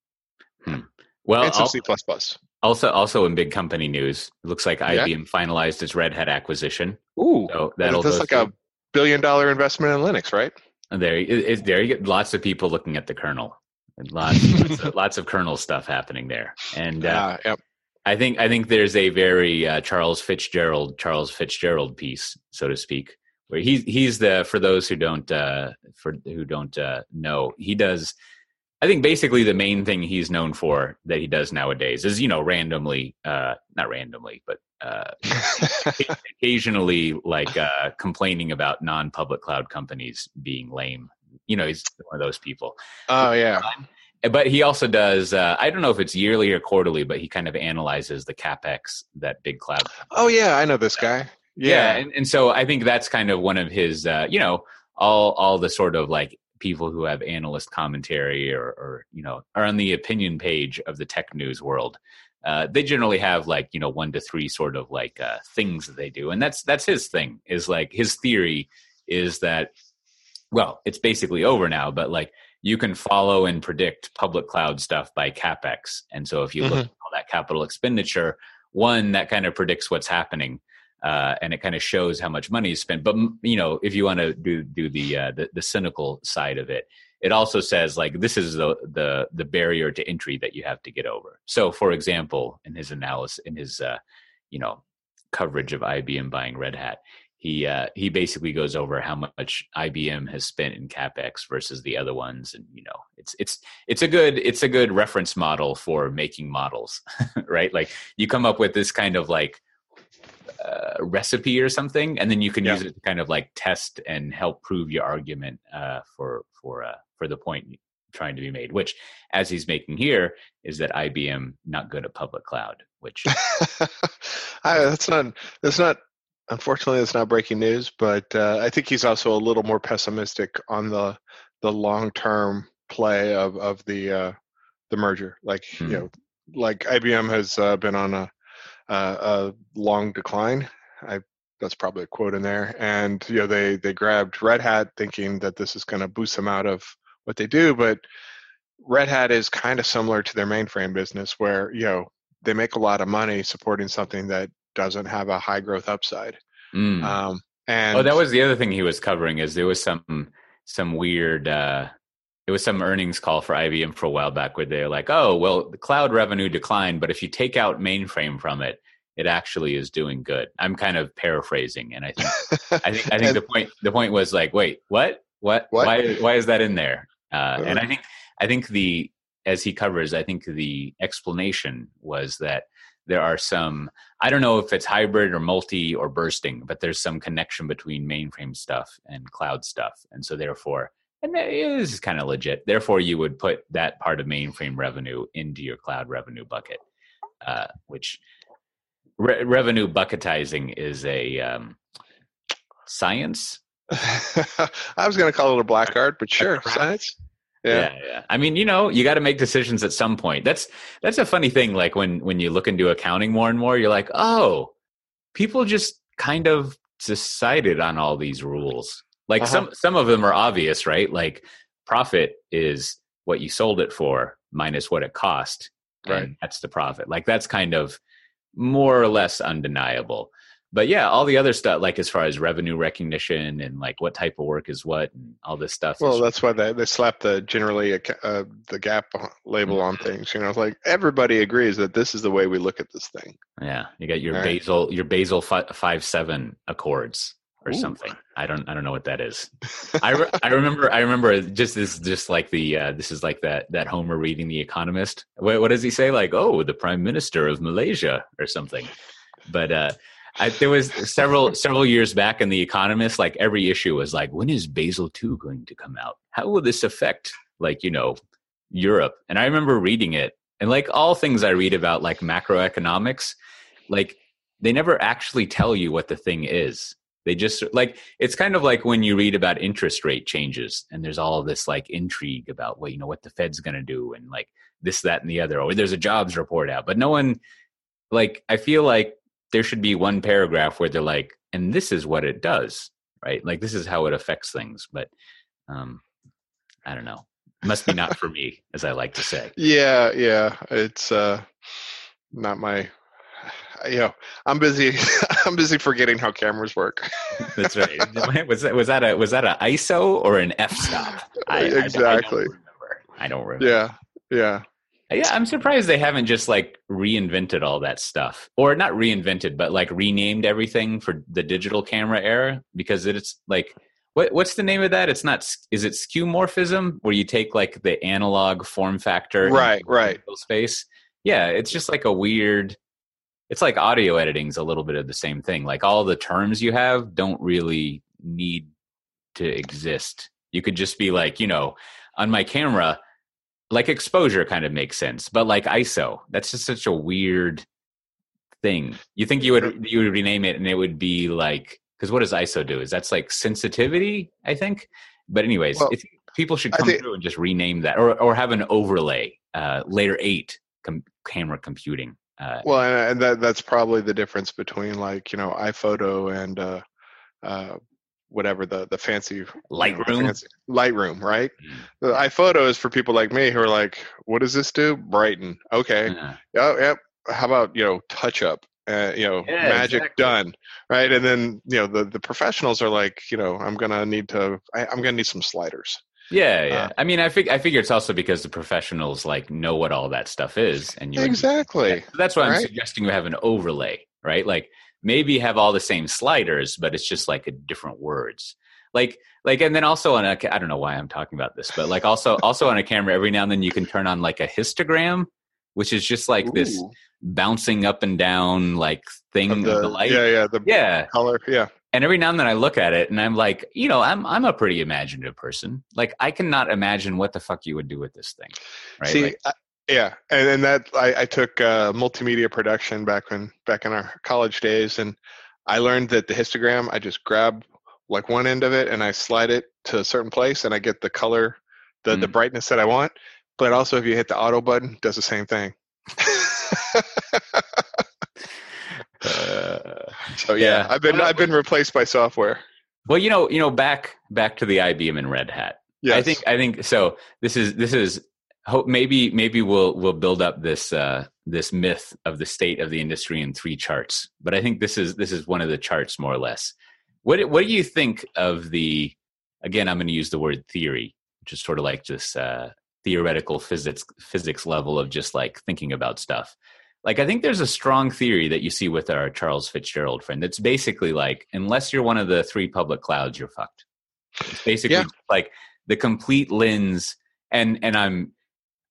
Hmm. Well, and some C plus plus. Also, also in big company news, it looks like IBM finalized its Red Hat acquisition. Ooh, so that'll that's like through. a billion dollar investment in Linux, right? And there, it, there you get lots of people looking at the kernel. Lots, lots, of, lots, of, kernel stuff happening there, and uh, uh, yep. I think I think there's a very uh, Charles Fitzgerald Charles Fitzgerald piece, so to speak, where he's he's the for those who don't uh, for who don't uh, know, he does I think basically the main thing he's known for that he does nowadays is, you know, randomly, uh, not randomly, but uh, occasionally like uh, complaining about non-public cloud companies being lame. You know, he's one of those people. Oh yeah. But he also does. Uh, I don't know if it's yearly or quarterly, but he kind of analyzes the capex that big cloud. Oh yeah, I know this guy. Yeah, yeah and, and so I think that's kind of one of his. Uh, you know, all all the sort of like people who have analyst commentary or, or you know are on the opinion page of the tech news world uh, they generally have like you know one to three sort of like uh, things that they do and that's that's his thing is like his theory is that well it's basically over now but like you can follow and predict public cloud stuff by capex and so if you mm-hmm. look at all that capital expenditure one that kind of predicts what's happening uh, and it kind of shows how much money is spent. But you know, if you want to do do the, uh, the the cynical side of it, it also says like this is the the the barrier to entry that you have to get over. So, for example, in his analysis, in his uh, you know coverage of IBM buying Red Hat, he uh, he basically goes over how much IBM has spent in capex versus the other ones, and you know it's it's it's a good it's a good reference model for making models, right? Like you come up with this kind of like uh, recipe or something, and then you can yeah. use it to kind of like test and help prove your argument uh, for for uh, for the point trying to be made. Which, as he's making here, is that IBM not good at public cloud. Which I, that's not that's not unfortunately that's not breaking news, but uh, I think he's also a little more pessimistic on the the long term play of of the uh, the merger. Like hmm. you know, like IBM has uh, been on a uh, a long decline. I that's probably a quote in there. And you know, they they grabbed Red Hat thinking that this is going to boost them out of what they do, but Red Hat is kind of similar to their mainframe business, where you know they make a lot of money supporting something that doesn't have a high growth upside. Mm. Um, and oh, that was the other thing he was covering is there was some some weird uh, it was some earnings call for IBM for a while back where they're like, oh, well, the cloud revenue declined, but if you take out mainframe from it, it actually is doing good. I'm kind of paraphrasing, and I think I think I think the point the point was like, wait, what, what, what? why why is that in there? Uh, and I think I think the as he covers, I think the explanation was that there are some I don't know if it's hybrid or multi or bursting, but there's some connection between mainframe stuff and cloud stuff, and so therefore and this is kind of legit. Therefore, you would put that part of mainframe revenue into your cloud revenue bucket, uh, which re- revenue bucketizing is a um, science. I was going to call it a black art, but sure, science. Yeah. yeah. yeah, I mean, you know, you got to make decisions at some point. That's that's a funny thing. Like when when you look into accounting more and more, you're like, oh, people just kind of decided on all these rules like uh-huh. some some of them are obvious, right? Like profit is what you sold it for minus what it cost, right? And that's the profit. Like that's kind of more or less undeniable. But yeah, all the other stuff, like as far as revenue recognition and like what type of work is what and all this stuff. Well, that's why they, they slap the generally uh, the GAAP label on mm-hmm. things. You know, it's like everybody agrees that this is the way we look at this thing. Yeah, you got your right. Basel your five, five seven accords or Ooh. something. I don't I don't know what that is. I re- I remember I remember just this just like the uh, this is like that that Homer reading The Economist. What, what does he say? Like oh the Prime Minister of Malaysia or something. But uh, I, there was several several years back in The Economist. Like every issue was like when is Basel two going to come out? How will this affect like you know Europe? And I remember reading it and like all things I read about like macroeconomics, like they never actually tell you what the thing is they just like it's kind of like when you read about interest rate changes and there's all this like intrigue about well, you know, what the Fed's going to do and like this, that, and the other. Or there's a jobs report out, but no one like I feel like there should be one paragraph where they're like, and this is what it does, right? Like this is how it affects things. But um, I don't know. must be not for me, as I like to say. Yeah, yeah. It's uh not my you know, I'm busy. I'm busy forgetting how cameras work. That's right. Was that was that a was that an ISO or an f stop? exactly. I, I, don't remember. I don't remember. Yeah, yeah. Uh, yeah, I'm surprised they haven't just like reinvented all that stuff, or not reinvented, but like renamed everything for the digital camera era because it's like what what's the name of that? It's not is it skeuomorphism where you take like the analog form factor, right, right, space. Yeah, it's just like a weird it's like audio editing's a little bit of the same thing. Like all the terms you have don't really need to exist. You could just be like, you know, on my camera, like exposure kind of makes sense, but like ISO, that's just such a weird thing. You think you would you would rename it and it would be like because what does ISO do? Is that's like sensitivity, I think. But anyways, well, people should come think, through and just rename that, or or have an overlay, uh, layer eight com- camera computing. Uh, well, and, and, that that's probably the difference between like you know iPhoto and uh, uh, whatever the the fancy Lightroom, you know, fancy, Lightroom, right? Mm. The iPhoto is for people like me who are like, what does this do? Brighten, okay. Yeah. Oh, yep. How about you know touch up? Uh, you know, yeah, magic exactly. done, right? And then you know the the professionals are like, you know, I'm gonna need to, I, I'm gonna need some sliders. Yeah, yeah. Uh, I mean, I think I figure it's also because the professionals like know what all that stuff is, and you exactly. So that's why I'm right? suggesting you have an overlay, right? Like maybe have all the same sliders, but it's just like a different words. Like, like, and then also on a, I don't know why I'm talking about this, but like also, also on a camera, every now and then you can turn on like a histogram, which is just like Ooh. this bouncing up and down like thing of the, of the light. Yeah, yeah, the yeah color. Yeah, and every now and then I look at it and I'm like, you know, I'm I'm a pretty imaginative person. Like I cannot imagine what the fuck you would do with this thing. Right. See, like, I, yeah, and, and that I, I took uh, multimedia production back when back in our college days, and I learned that the histogram I just grab like one end of it and I slide it to a certain place, and I get the color, the mm. the brightness that I want. But also, if you hit the auto button, does the same thing. Uh, so yeah, yeah, I've been I've been replaced by software. Well, you know, you know, back back to the IBM and Red Hat. Yes. I think I think so. This is this is hope maybe maybe we'll we'll build up this uh, this myth of the state of the industry in three charts. But I think this is this is one of the charts more or less. What what do you think of the? Again, I'm going to use the word theory, which is sort of like this uh, theoretical physics physics level of just like thinking about stuff. Like I think there's a strong theory that you see with our Charles Fitzgerald friend. That's basically like unless you're one of the three public clouds, you're fucked. It's basically Yeah. like the complete lens, and and I'm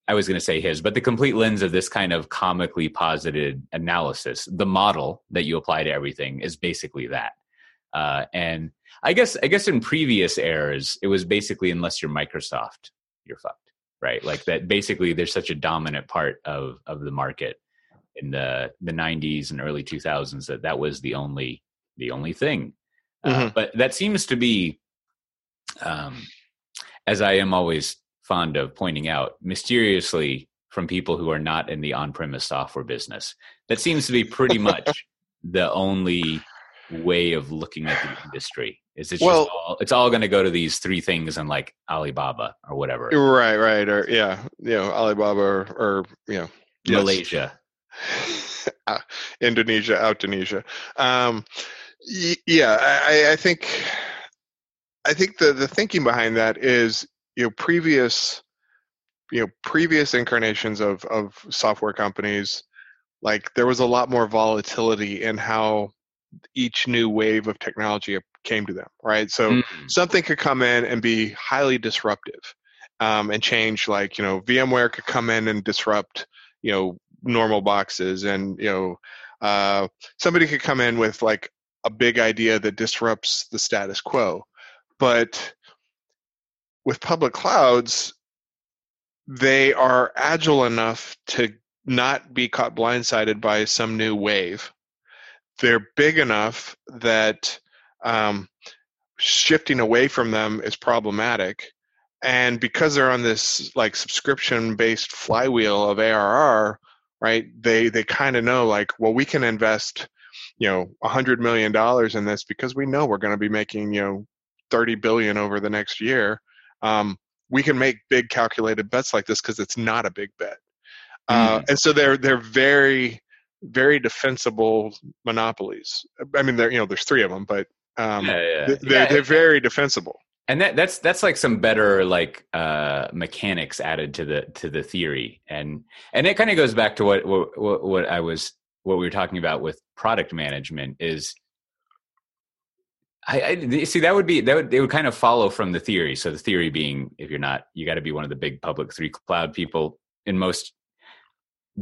I was going to say his, but the complete lens of this kind of comically posited analysis, the model that you apply to everything is basically that. Uh, and I guess I guess in previous eras, it was basically unless you're Microsoft, you're fucked, right? Like that. Basically, there's such a dominant part of of the market in the the 90s and early 2000s that that was the only the only thing. Uh, Mhm. but that seems to be, um, as I am always fond of pointing out, mysteriously from people who are not in the on-premise software business. That seems to be pretty much the only way of looking at the industry. Is it's Well- just all, it's all going to go to these three things and like Alibaba or whatever, Right, right, or yeah, you know, Alibaba or, or you know. Malaysia. Uh, Indonesia, out Tunisia. Um, y- yeah, I, I think, I think the the thinking behind that is you know previous, you know previous incarnations of of software companies, like there was a lot more volatility in how each new wave of technology came to them, right? So Mm. something could come in and be highly disruptive um, and change like you know vmware could come in and disrupt you know normal boxes and you know uh, somebody could come in with like a big idea that disrupts the status quo. But with public clouds they are agile enough to not be caught blindsided by some new wave. They're big enough that um, shifting away from them is problematic. And because they're on this like subscription based flywheel of ARR right? They they kind of know like well we can invest you know a hundred million dollars in this because we know we're going to be making you know 30 billion over the next year. Um, we can make big calculated bets like this because it's not a big bet. Uh, and so they're they're very very defensible monopolies. I mean there you know there's three of them but um, yeah, yeah. they're, Yeah, they're very defensible and that that's that's like some better like uh mechanics added to the to the theory. And and it kind of goes back to what what what i was what we were talking about with product management is I, I see that would be that would it would kind of follow from the theory. So the theory being if you're not you got to be one of the big public three cloud people in most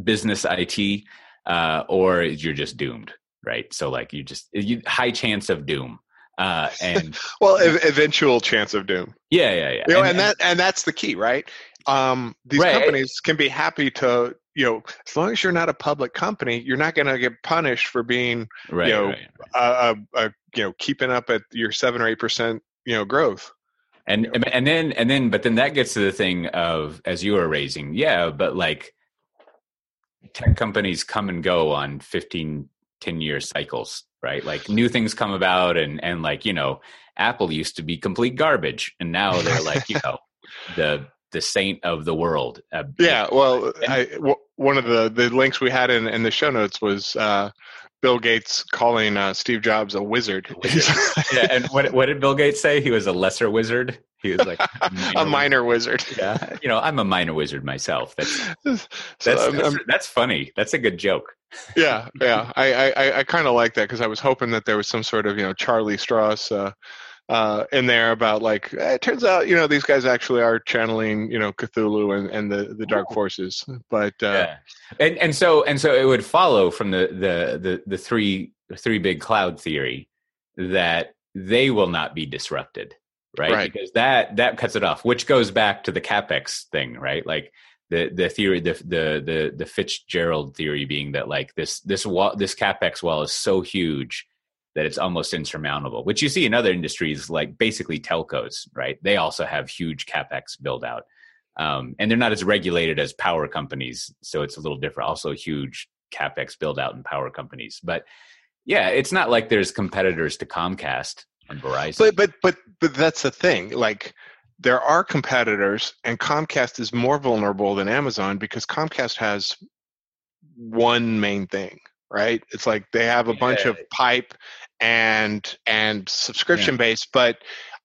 business it uh or you're just doomed right? So like you just you high chance of doom uh and well ev- eventual chance of doom. Yeah yeah yeah. You know, and, that and that's the key right? Um these Right. companies can be happy to you know as long as you're not a public company you're not going to get punished for being right, you know, right. uh, uh, uh you know keeping up at your seven or eight percent you know growth. And and then and then but then that gets to the thing of as you were raising yeah but like tech companies come and go on 15 10 year cycles right? Like new things come about and and like you know apple used to be complete garbage and now they're like you know the the saint of the world. Uh, yeah well I, w- one of the the links we had in in the show notes was uh bill gates calling uh steve jobs a wizard, yeah and what what did bill gates say? He was a lesser wizard he was like a minor wizard. yeah you know i'm a minor wizard myself. That's so that's that's, I'm- that's funny. That's a good joke. Yeah yeah. I i I- i kind of like that because i was hoping that there was some sort of you know charlie stross uh uh in there about like eh, it turns out you know these guys actually are channeling you know cthulhu and and the the dark forces. But uh yeah. and and so and so it would follow from the the the, the three three big cloud theory that they will not be disrupted right? Right. because that that cuts it off which goes back to the capex thing right like the the theory the the the, the fitzgerald theory being that like this this wall this capex wall is so huge that it's almost insurmountable which you see in other industries like basically telcos right they also have huge capex build out um, and they're not as regulated as power companies so it's a little different also huge capex build out in power companies but yeah it's not like there's competitors to comcast verizon but but but but that's the thing like there are competitors and comcast is more vulnerable than amazon because comcast has one main thing right it's like they have a bunch of pipe and and subscription base. but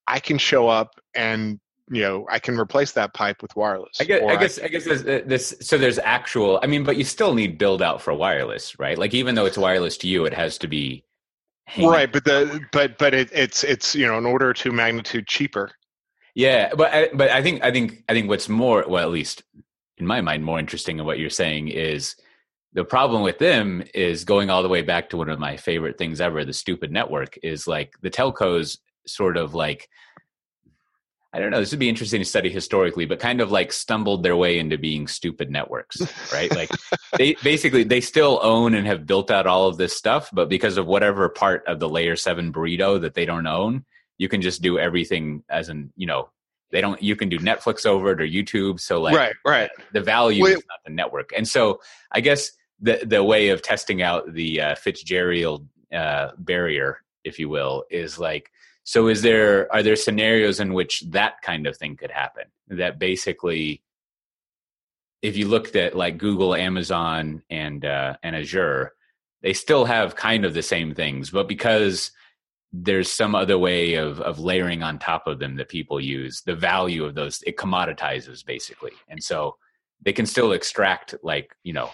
i can show up and you know I can replace that pipe with wireless. I guess I guess I guess this, uh, this so there's actual. I mean, but you still need build out for wireless, right? Like even though it's wireless to you, it has to be right, but the but but it, it's it's you know an order to magnitude cheaper. Yeah, but I, but I think I think I think what's more well at least in my mind more interesting in what you're saying is the problem with them is going all the way back to one of my favorite things ever the stupid network is like the telcos sort of like I don't know this would be interesting to study historically but kind of like stumbled their way into being stupid networks right like they basically they still own and have built out all of this stuff but because of whatever part of the layer 7 burrito that they don't own you can just do everything as an you know they don't you can do netflix over it or youtube so like right, right. the value Wait. is not the network and so i guess the the way of testing out the uh, fitzgerald uh, barrier if you will is like so is there are there scenarios in which that kind of thing could happen? That basically if you looked at like google amazon and uh, and azure they still have kind of the same things but because there's some other way of of layering on top of them that people use the value of those it commoditizes basically. And so they can still extract like you know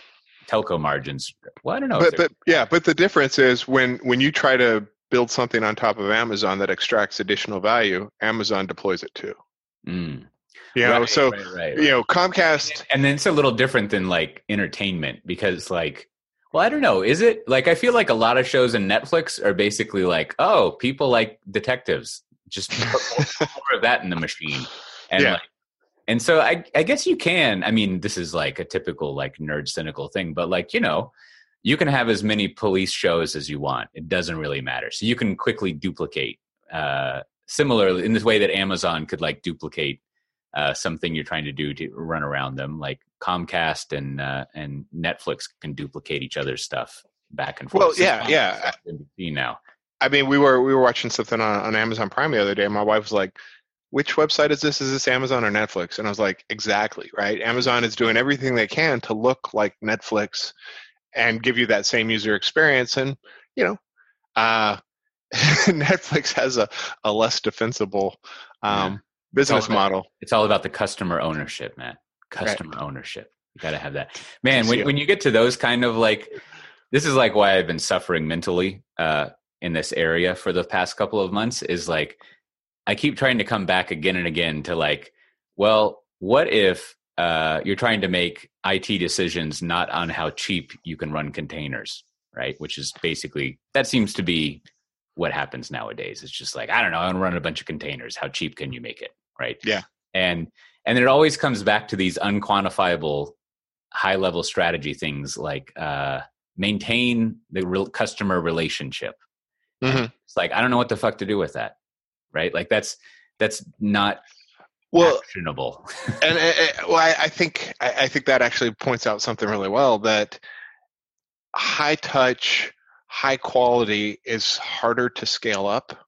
telco margins. Well i don't know But but yeah, but the difference is when when you try to build something on top of Amazon that extracts additional value, Amazon deploys it too. Mm. You know, Right, so right, right, you know Comcast. and then it's a little different than like entertainment because like well i don't know is it like i feel like a lot of shows in netflix are basically like oh people like detectives just put more, of that in the machine and Yeah. like and so I, I guess you can i mean this is like a typical like nerd cynical thing but like you know you can have as many police shows as you want it doesn't really matter so you can quickly duplicate uh similarly in this way that amazon could like duplicate uh, something you're trying to do to run around them. Like Comcast and uh, and Netflix can duplicate each other's stuff back and forth. Well, So yeah, Comcast yeah. NBC now. I mean, we were we were watching something on, on Amazon Prime the other day. And my wife was like, "Which website is this? Is this Amazon or Netflix?" And I was like, "Exactly, right. Amazon is doing everything they can to look like Netflix and give you that same user experience. And you know, uh, Netflix has a, a less defensible um, business about- model. It's all about the customer ownership, man. Customer ownership. You got to have that, man. When when you get to those kind of like, this is like why I've been suffering mentally uh, in this area for the past couple of months. Is like, I keep trying to come back again and again to like, well, what if uh, you're trying to make IT decisions not on how cheap you can run containers, right? Which is basically that seems to be what happens nowadays. It's just like I don't know, I want to run a bunch of containers. How cheap can you make it, right? Yeah. And and it always comes back to these unquantifiable, high level strategy things like uh, maintain the real customer relationship. Mhm. It's like I don't know what the fuck to do with that, right? Like that's that's not Well, actionable. and well, I, I think I, I think that actually points out something really well that high touch, high quality is harder to scale up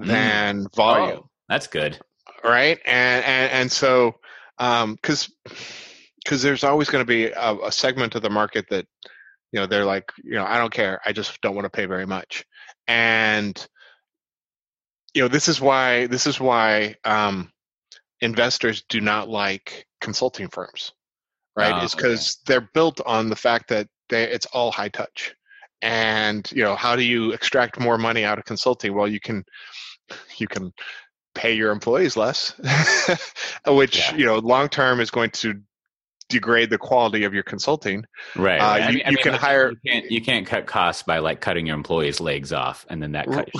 Mm. than volume, Oh, that's good. right? And and and so because because there's always going to be a, a segment of the market that you know they're like you know I don't care, I just don't want to pay very much, and you know this is why this is why um, investors do not like consulting firms right? Oh, it's because they're built on the fact that they, it's all high touch. And you know how do you extract more money out of consulting? Well you can you can pay your employees less which Yeah. you know long term is going to degrade the quality of your consulting. Right. Uh, right. I you- I mean, can hire- You can't, you can't cut costs by like cutting your employees' legs off, and then that by, like,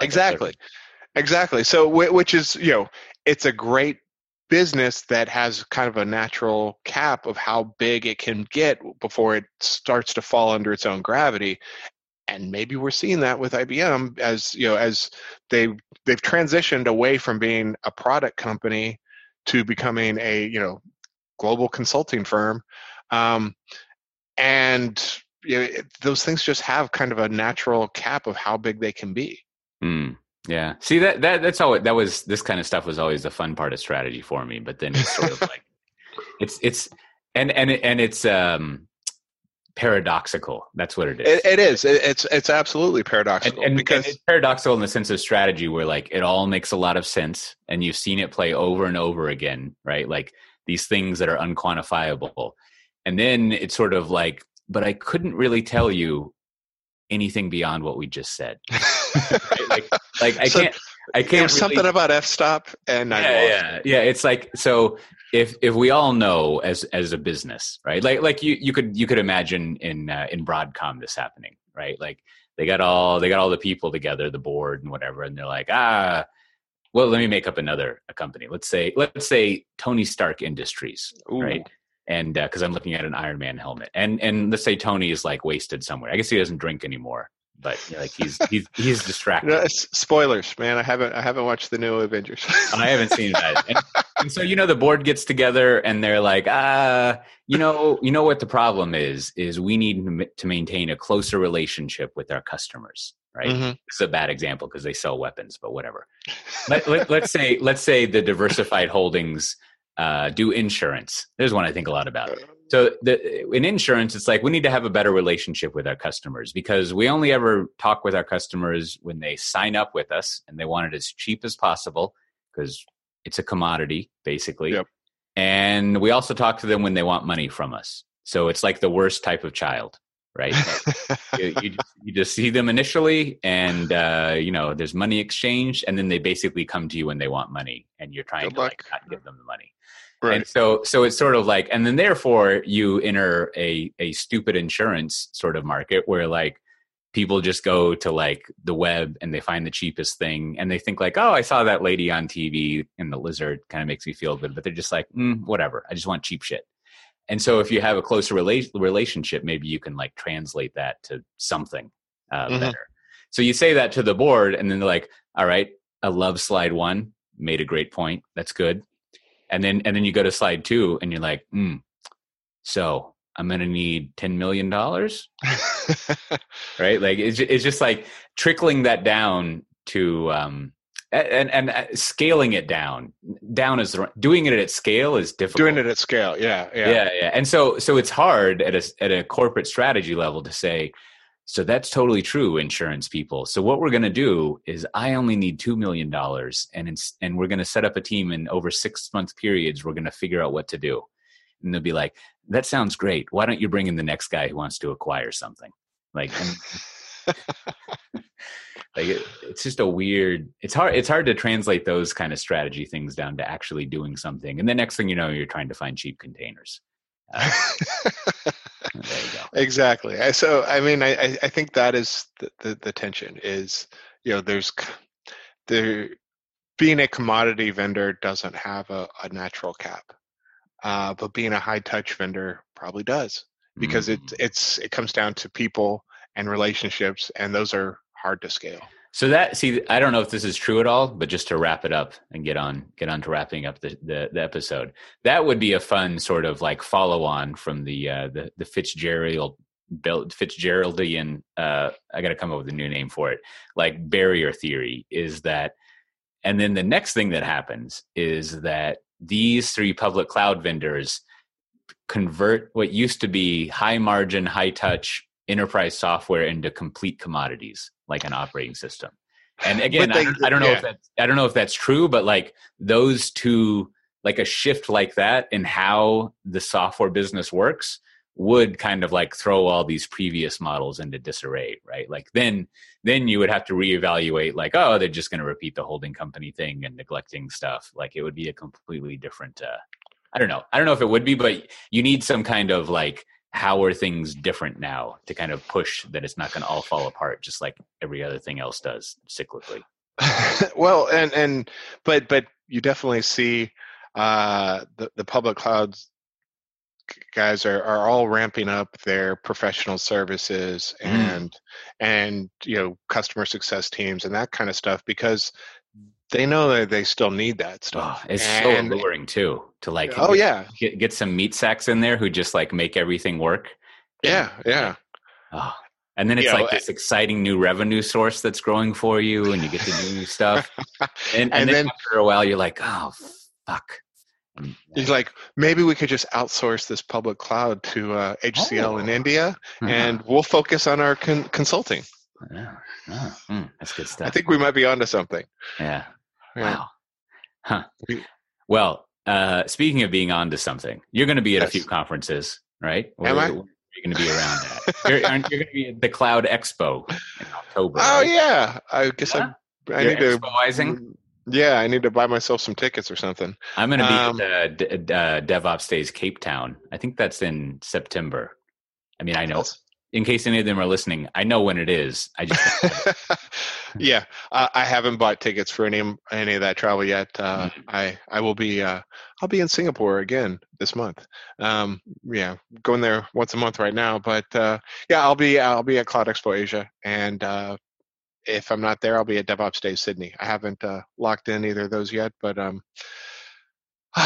exactly. Exactly. So which is you know it's a great business that has kind of a natural cap of how big it can get before it starts to fall under its own gravity and maybe we're seeing that with IBM as you know as they they've transitioned away from being a product company to becoming a you know global consulting firm um, and you know, it, those things just have kind of a natural cap of how big they can be. Mm, yeah. See that that that's all. That was this kind of stuff was always the fun part of strategy for me. But then it's sort of like it's it's and and and it's um paradoxical. That's what it is. It, it is. It, it's it's absolutely paradoxical and, and, because and it's paradoxical in the sense of strategy where like it all makes a lot of sense and you've seen it play over and over again right like these things that are unquantifiable and then it's sort of like but i couldn't really tell you anything beyond what we just said right? like, like i So can't i can't there's really- something about f-stop and I yeah, yeah, yeah. It's like so if if we all know as as a business, right? Like like you you could you could imagine in uh, in Broadcom this happening, right? Like they got all they got all the people together, the board and whatever, and they're like, ah, well, let me make up another a company. Let's say let's say Tony Stark Industries, Ooh. right? And because I'm looking at an Iron Man helmet, and and let's say Tony is like wasted somewhere. I guess he doesn't drink anymore, but you know, like he's he's he's distracted. No, spoilers, man. I haven't I haven't watched the new Avengers. I haven't seen that. And, and so you know the board gets together and they're like, ah, you know, you know what the problem is is we need to maintain a closer relationship with our customers, right? Mhm. This is a bad example because they sell weapons, but whatever. Let, let, let's say let's say the diversified holdings uh, do insurance. There's one I think a lot about. So the, in insurance, it's like we need to have a better relationship with our customers because we only ever talk with our customers when they sign up with us and they want it as cheap as possible because it's a commodity basically. Yep. And we also talk to them when they want money from us. So it's like the worst type of child, right? you, you, just, you just see them initially and uh, you know there's money exchanged and then they basically come to you when they want money and you're trying Good to like not give them the money right. and so so it's sort of like and then therefore you enter a a stupid insurance sort of market where like people just go to like the web and they find the cheapest thing and they think like oh i saw that lady on tv and the lizard kind of makes me feel good but they're just like mm, whatever i just want cheap shit and so if you have a closer rela- relationship maybe you can like translate that to something uh, Mhm. better. So you say that to the board and then they're like all right i love slide one made a great point that's good. And then and then you go to slide two and you're like mm, so i'm going to need 10 million dollars? Right? Like it's, it's just like trickling that down to um and and uh, scaling it down. Down is doing it at scale is difficult. Doing it at scale, yeah, yeah. yeah. yeah. And so so it's hard at a at a corporate strategy level to say so that's totally true insurance people. So what we're going to do is i only need 2 million dollars and it's, and we're going to set up a team in over 6 month periods we're going to figure out what to do. And they'll be like that sounds great. Why don't you bring in the next guy who wants to acquire something? Like like it, it's just a weird it's hard it's hard to translate those kind of strategy things down to actually doing something and the next thing you know you're trying to find cheap containers uh, there you go exactly. I- So, I mean, I, I- think that is the, the, the tension is, you know, there's there being a commodity vendor doesn't have a, a natural cap, uh, but being a high touch vendor probably does because it Mm. it's it comes down to people and relationships, and those are hard to scale. so that see i don't know if this is true at all but just to wrap it up and get on get on to wrapping up the the, the episode that would be a fun sort of like follow on from the uh the, the fitzgerald Bill Fitzgeraldian. Uh, I got to come up with a new name for it. Like barrier theory is that, and then the next thing that happens is that these three public cloud vendors convert what used to be high margin, high touch enterprise software into complete commodities, like an operating system. And again, But I, don't, I don't know if yeah. that I don't know if that's true, but like those two, like a shift like that in how the software business works would kind of like throw all these previous models into disarray, right? Like then then you would have to reevaluate like, oh, they're just going to repeat the holding company thing and neglecting stuff. Like it would be a completely different uh I don't know. I don't know if it would be, but you need some kind of like how are things different now to kind of push that it's not going to all fall apart just like every other thing else does cyclically. well, and and but but you definitely see uh, the the public clouds guys are, are all ramping up their professional services Mm. and and you know customer success teams and that kind of stuff because they know that they still need that stuff. Oh, it's And- so alluring too to like oh get, yeah, get get some meat sacks in there who just like make everything work. yeah, yeah. Oh. And then it's You know, like this exciting new revenue source that's growing for you, and you get to do new stuff. And, and, And then, then- after a while, you're like, oh fuck. He's like, maybe we could just outsource this public cloud to uh, HCL in Oh. India, uh-huh. and we'll focus on our con- consulting. Yeah. Oh, mm, that's good stuff. I think we might be onto something. yeah. Yeah. Wow. Huh. Well, uh, speaking of being on to something, you're going to be at a few conferences, right? Am I? You're going to be around that. You're, you going to be at the Cloud Expo in October? Oh right? yeah, I guess Yeah? I, I You're need to. expoizing? Yeah, I need to buy myself some tickets or something. I'm going to be Um, at the D- uh, DevOps Days Cape Town. I think that's in September. I mean, I know. In case any of them are listening, I know when it is. I just yeah, uh, I haven't bought tickets for any any of that travel yet. Uh, Mm-hmm. I I will be uh, I'll be in Singapore again this month. Um, yeah, going there once a month right now. But uh, yeah, I'll be I'll be at Cloud Expo Asia, and uh, if I'm not there, I'll be at DevOps Day Sydney. I haven't uh, locked in either of those yet, but um,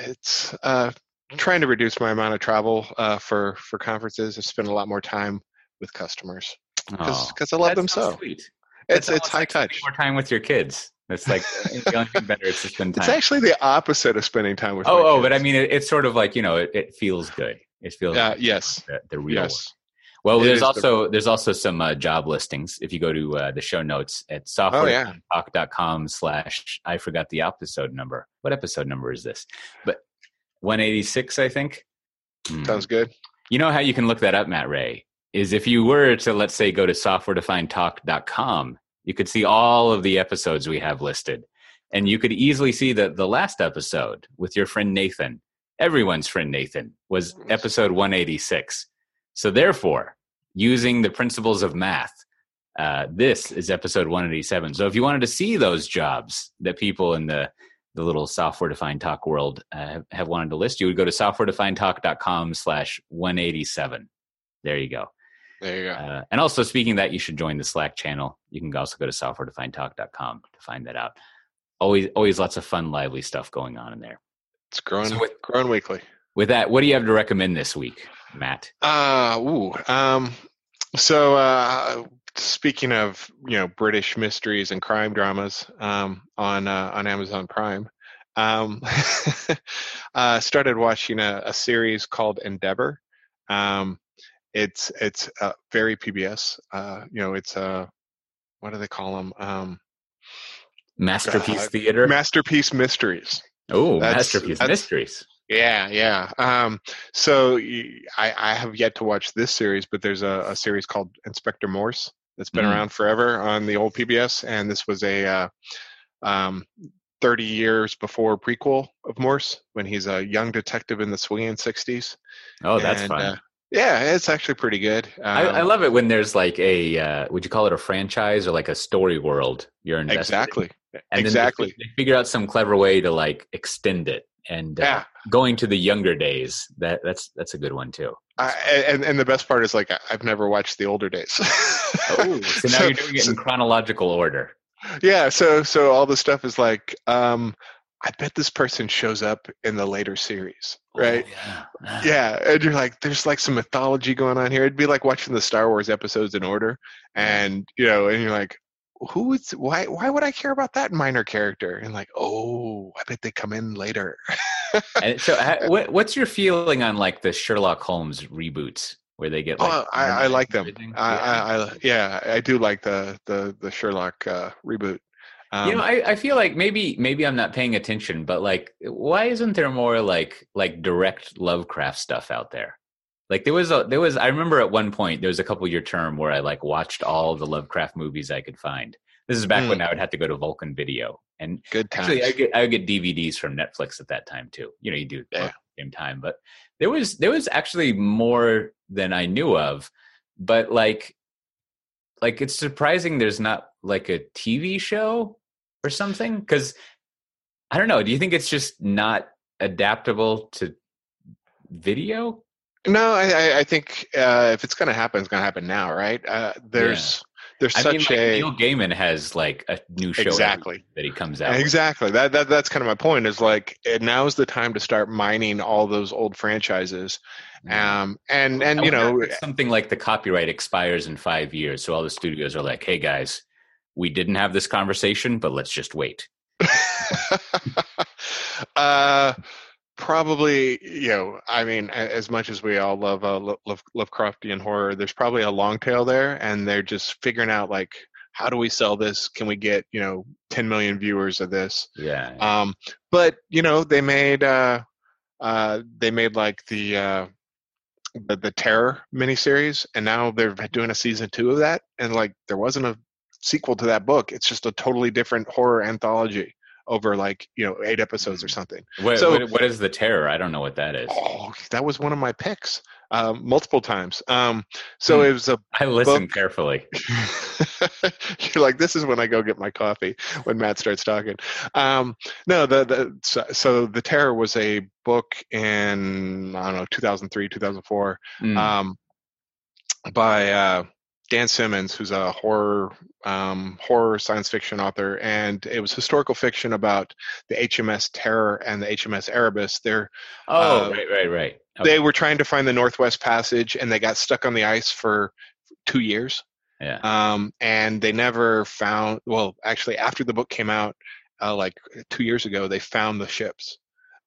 it's uh, trying to reduce my amount of travel uh, for for conferences. I've spent a lot more time with customers because Oh, I love them sounds so. Sweet. It's it's high like touch. More time with your kids. That's like the only thing better is to spend time. It's actually the opposite of spending time with. oh, my oh, but I mean, it, it's sort of like you know, it, it feels good. It feels Uh, like yes, the, the real. yes. Well, It there's is the- also there's also some uh, job listings. If you go to uh, the show notes at Oh yeah, softwaretalk.com slash I forgot the episode number. What episode number is this? But 186, I think. Hmm. sounds good. You know how you can look that up, Matt Ray? Is if you were to, let's say, go to softwaredefinedtalk.com, you could see all of the episodes we have listed. And you could easily see that the last episode with your friend Nathan, everyone's friend Nathan, was episode 186. So, therefore, using the principles of math, uh, this is episode 187. So, if you wanted to see those jobs that people in the the little software defined talk world uh, have wanted to list, you would go to softwaredefinedtalk.com slash 187. There you go. There you go. Uh, and also, speaking of that, you should join the Slack channel. You can also go to softwaredefinedtalk.com to find that out. Always, always lots of fun, lively stuff going on in there. It's growing, so with- growing weekly. With that, what do you have to recommend this week, Matt? Uh, ooh. Um, so uh, speaking of you know British mysteries and crime dramas um, on uh, on Amazon Prime, um, uh, started watching a, a series called Endeavour. Um, it's it's uh, very PBS. Uh, you know, it's uh, what do they call them? Um, Masterpiece Uh, Theater. masterpiece mysteries. oh, Masterpiece that's- Mysteries. Yeah, yeah. Um, so I have yet to watch this series, but there's a, a series called Inspector Morse that's been Mhm. around forever on the old PBS, and this was a uh, um, 30 years before prequel of Morse when he's a young detective in the swinging 60s. Oh, that's And, fun. uh, yeah, it's actually pretty good. I, I Um, love it when there's like a, uh, would you call it a franchise or like a story world you're invested in? exactly, And then they exactly. fi- They, figure out some clever way to like extend it. And uh, Yeah. going to the younger days, that that's that's a good one too. I, and and the best part is like I've never watched the older days. Oh, so now you're doing it so- in chronological order. yeah so so all the stuff is like um i bet this person shows up in the later series right Oh, yeah. yeah and you're like there's like some mythology going on here it'd be like watching the star wars episodes in order and you know and you're like who is why why would i care about that minor character and like oh i bet they come in later And so, what, what's your feeling on like the Sherlock Holmes reboots where they get like? oh i, I like them? I, Yeah. I, I yeah i do like the the the sherlock uh reboot um, you know, I, I feel like maybe maybe I'm not paying attention, but like, why isn't there more like like direct Lovecraft stuff out there? Like there was a there was I remember at one point there was a couple year term where I like watched all the Lovecraft movies I could find. This is back Hmm. when I would have to go to Vulcan Video, and good times actually I get I would get DVDs from Netflix at that time too. You know, you do Yeah. at the same time, but there was there was actually more than I knew of. But like, like it's surprising there's not like a TV show or something because I don't know. Do you think it's just not adaptable to video? No, I, I- think uh, if it's going to happen, it's going to happen now, right? Uh, there's there's I such mean, like a Neil Gaiman has like a new show Exactly. that he comes out. with. exactly that, that that's kind of my point. Is like now is the time to start mining all those old franchises, um, and and you know, something like the copyright expires in five years, so all the studios are like, "Hey guys, we didn't have this conversation, but let's just wait." Uh, probably, you know, I mean, as much as we all love uh, Love, Lovecraftian horror, there's probably a long tail there, and they're just figuring out like, how do we sell this? Can we get you know 10 million viewers of this? Yeah. Um, but you know, they made uh, uh, they made like the uh, the, the Terror miniseries, and now they're doing a season two of that, and like there wasn't a sequel to that book. It's just a totally different horror anthology over like you know eight episodes or something. What, so, what, what is the terror? I don't know what that is. Oh, that was one of my picks um, multiple times. Um, so mm. it was a. I listened carefully. You're like, this is when I go get my coffee when Matt starts talking. Um, no, the the so, so, the terror was a book in I don't know 2003 2004 mm. Um, by. Uh, Dan Simmons, who's a horror um, horror science fiction author, and it was historical fiction about the HMS Terror and the HMS Erebus. They're oh uh, right right right. Okay. They were trying to find the Northwest Passage, and they got stuck on the ice for two years. Yeah. Um, and they never found. Well, actually, after the book came out, uh, like two years ago, they found the ships.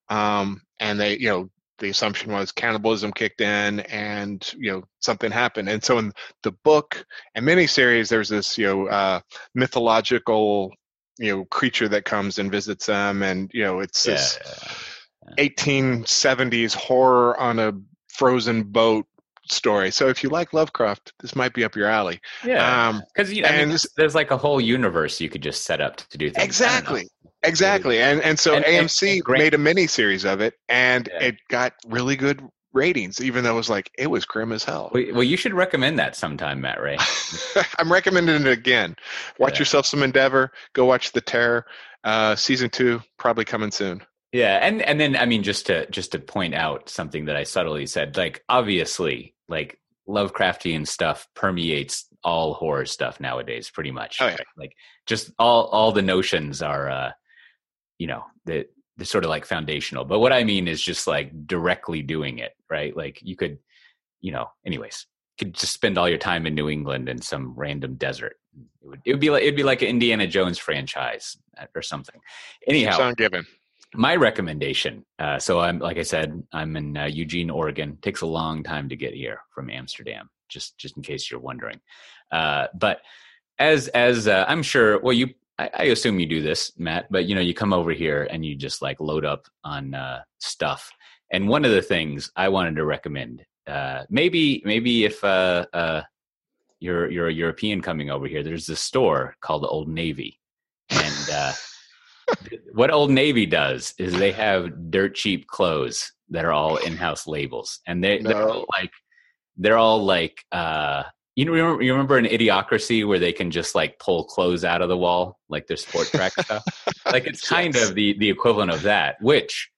Um, and they, you know, the assumption was cannibalism kicked in and you know something happened and so in the book and miniseries there's this you know uh, mythological you know creature that comes and visits them and you know it's yeah, this yeah, yeah. 1870s horror on a frozen boat story. So if you like Lovecraft, this might be up your alley. Yeah, because um, I mean, there's, there's, like a whole universe you could just set up to do things. Exactly, exactly. And and so and, AMC and, and made a mini series of it, and yeah. it got really good ratings, even though it was like it was grim as hell. Well, you should recommend that sometime, Matt Ray. I'm recommending it again. Watch yeah. yourself some Endeavour. Go watch The Terror. Uh, season two probably coming soon. Yeah, and and then I mean just to just to point out something that I subtly said, like obviously, like Lovecraftian stuff permeates all horror stuff nowadays, pretty much. Oh, yeah. Like just all all the notions are, uh, you know, the they're sort of like foundational. But what I mean is just like directly doing it, right? Like you could, you know, anyways, could just spend all your time in New England in some random desert. It would it would be like it'd be like an Indiana Jones franchise uh, or something. Anyhow, sound given my recommendation uh, so i'm like i said i'm in uh, eugene oregon takes a long time to get here from amsterdam just just in case you're wondering uh, but as as uh, i'm sure well you I, I, assume you do this matt but you know you come over here and you just like load up on uh, stuff. And one of the things i wanted to recommend uh, maybe maybe if you're you're a european coming over here there's this store called the old navy. And what Old Navy does is they have dirt cheap clothes that are all in-house labels, and they no. they're all like they're all like uh, you know remember, you remember an Idiocracy where they can just like pull clothes out of the wall like their sport track stuff. Like it's kind yes. of the the equivalent of that, which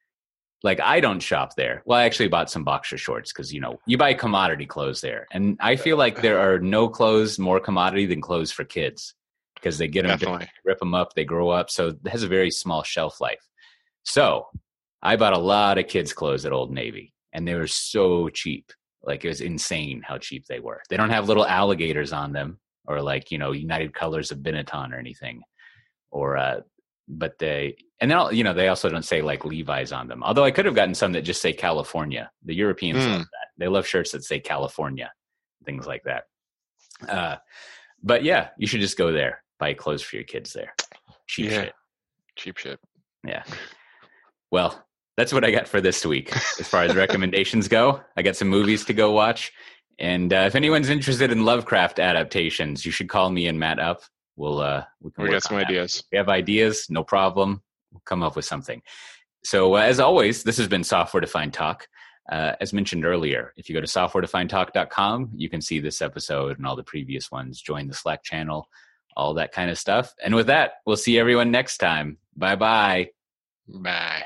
like I don't shop there. Well, I actually bought some boxer shorts because you know you buy commodity clothes there, and I feel like there are no clothes more commodity than clothes for kids because they get them, Definitely. rip them up, they grow up. So it has a very small shelf life. So I bought a lot of kids' clothes at Old Navy, and they were so cheap. Like it was insane how cheap they were. They don't have little alligators on them, or like you know United Colors of Benetton or anything, or uh, but they and then you know they also don't say like Levi's on them. Although I could have gotten some that just say California. The Europeans mm. love that. They love shirts that say California, things like that. Uh, but yeah, you should just go there buy clothes for your kids there. Cheap yeah. shit. Cheap shit. Yeah. Well, that's what I got for this week as far as recommendations go. I got some movies to go watch. And uh, if anyone's interested in Lovecraft adaptations, you should call me and Matt up. We'll uh, we can we got some ideas. We have ideas, no problem. We'll come up with something. So uh, as always, this has been Software Defined Talk. Uh, as mentioned earlier, if you go to softwaredefinedtalk.com, you can see this episode and all the previous ones. Join the Slack channel all that kind of stuff. And with that, we'll see everyone next time. Bye bye. Bye.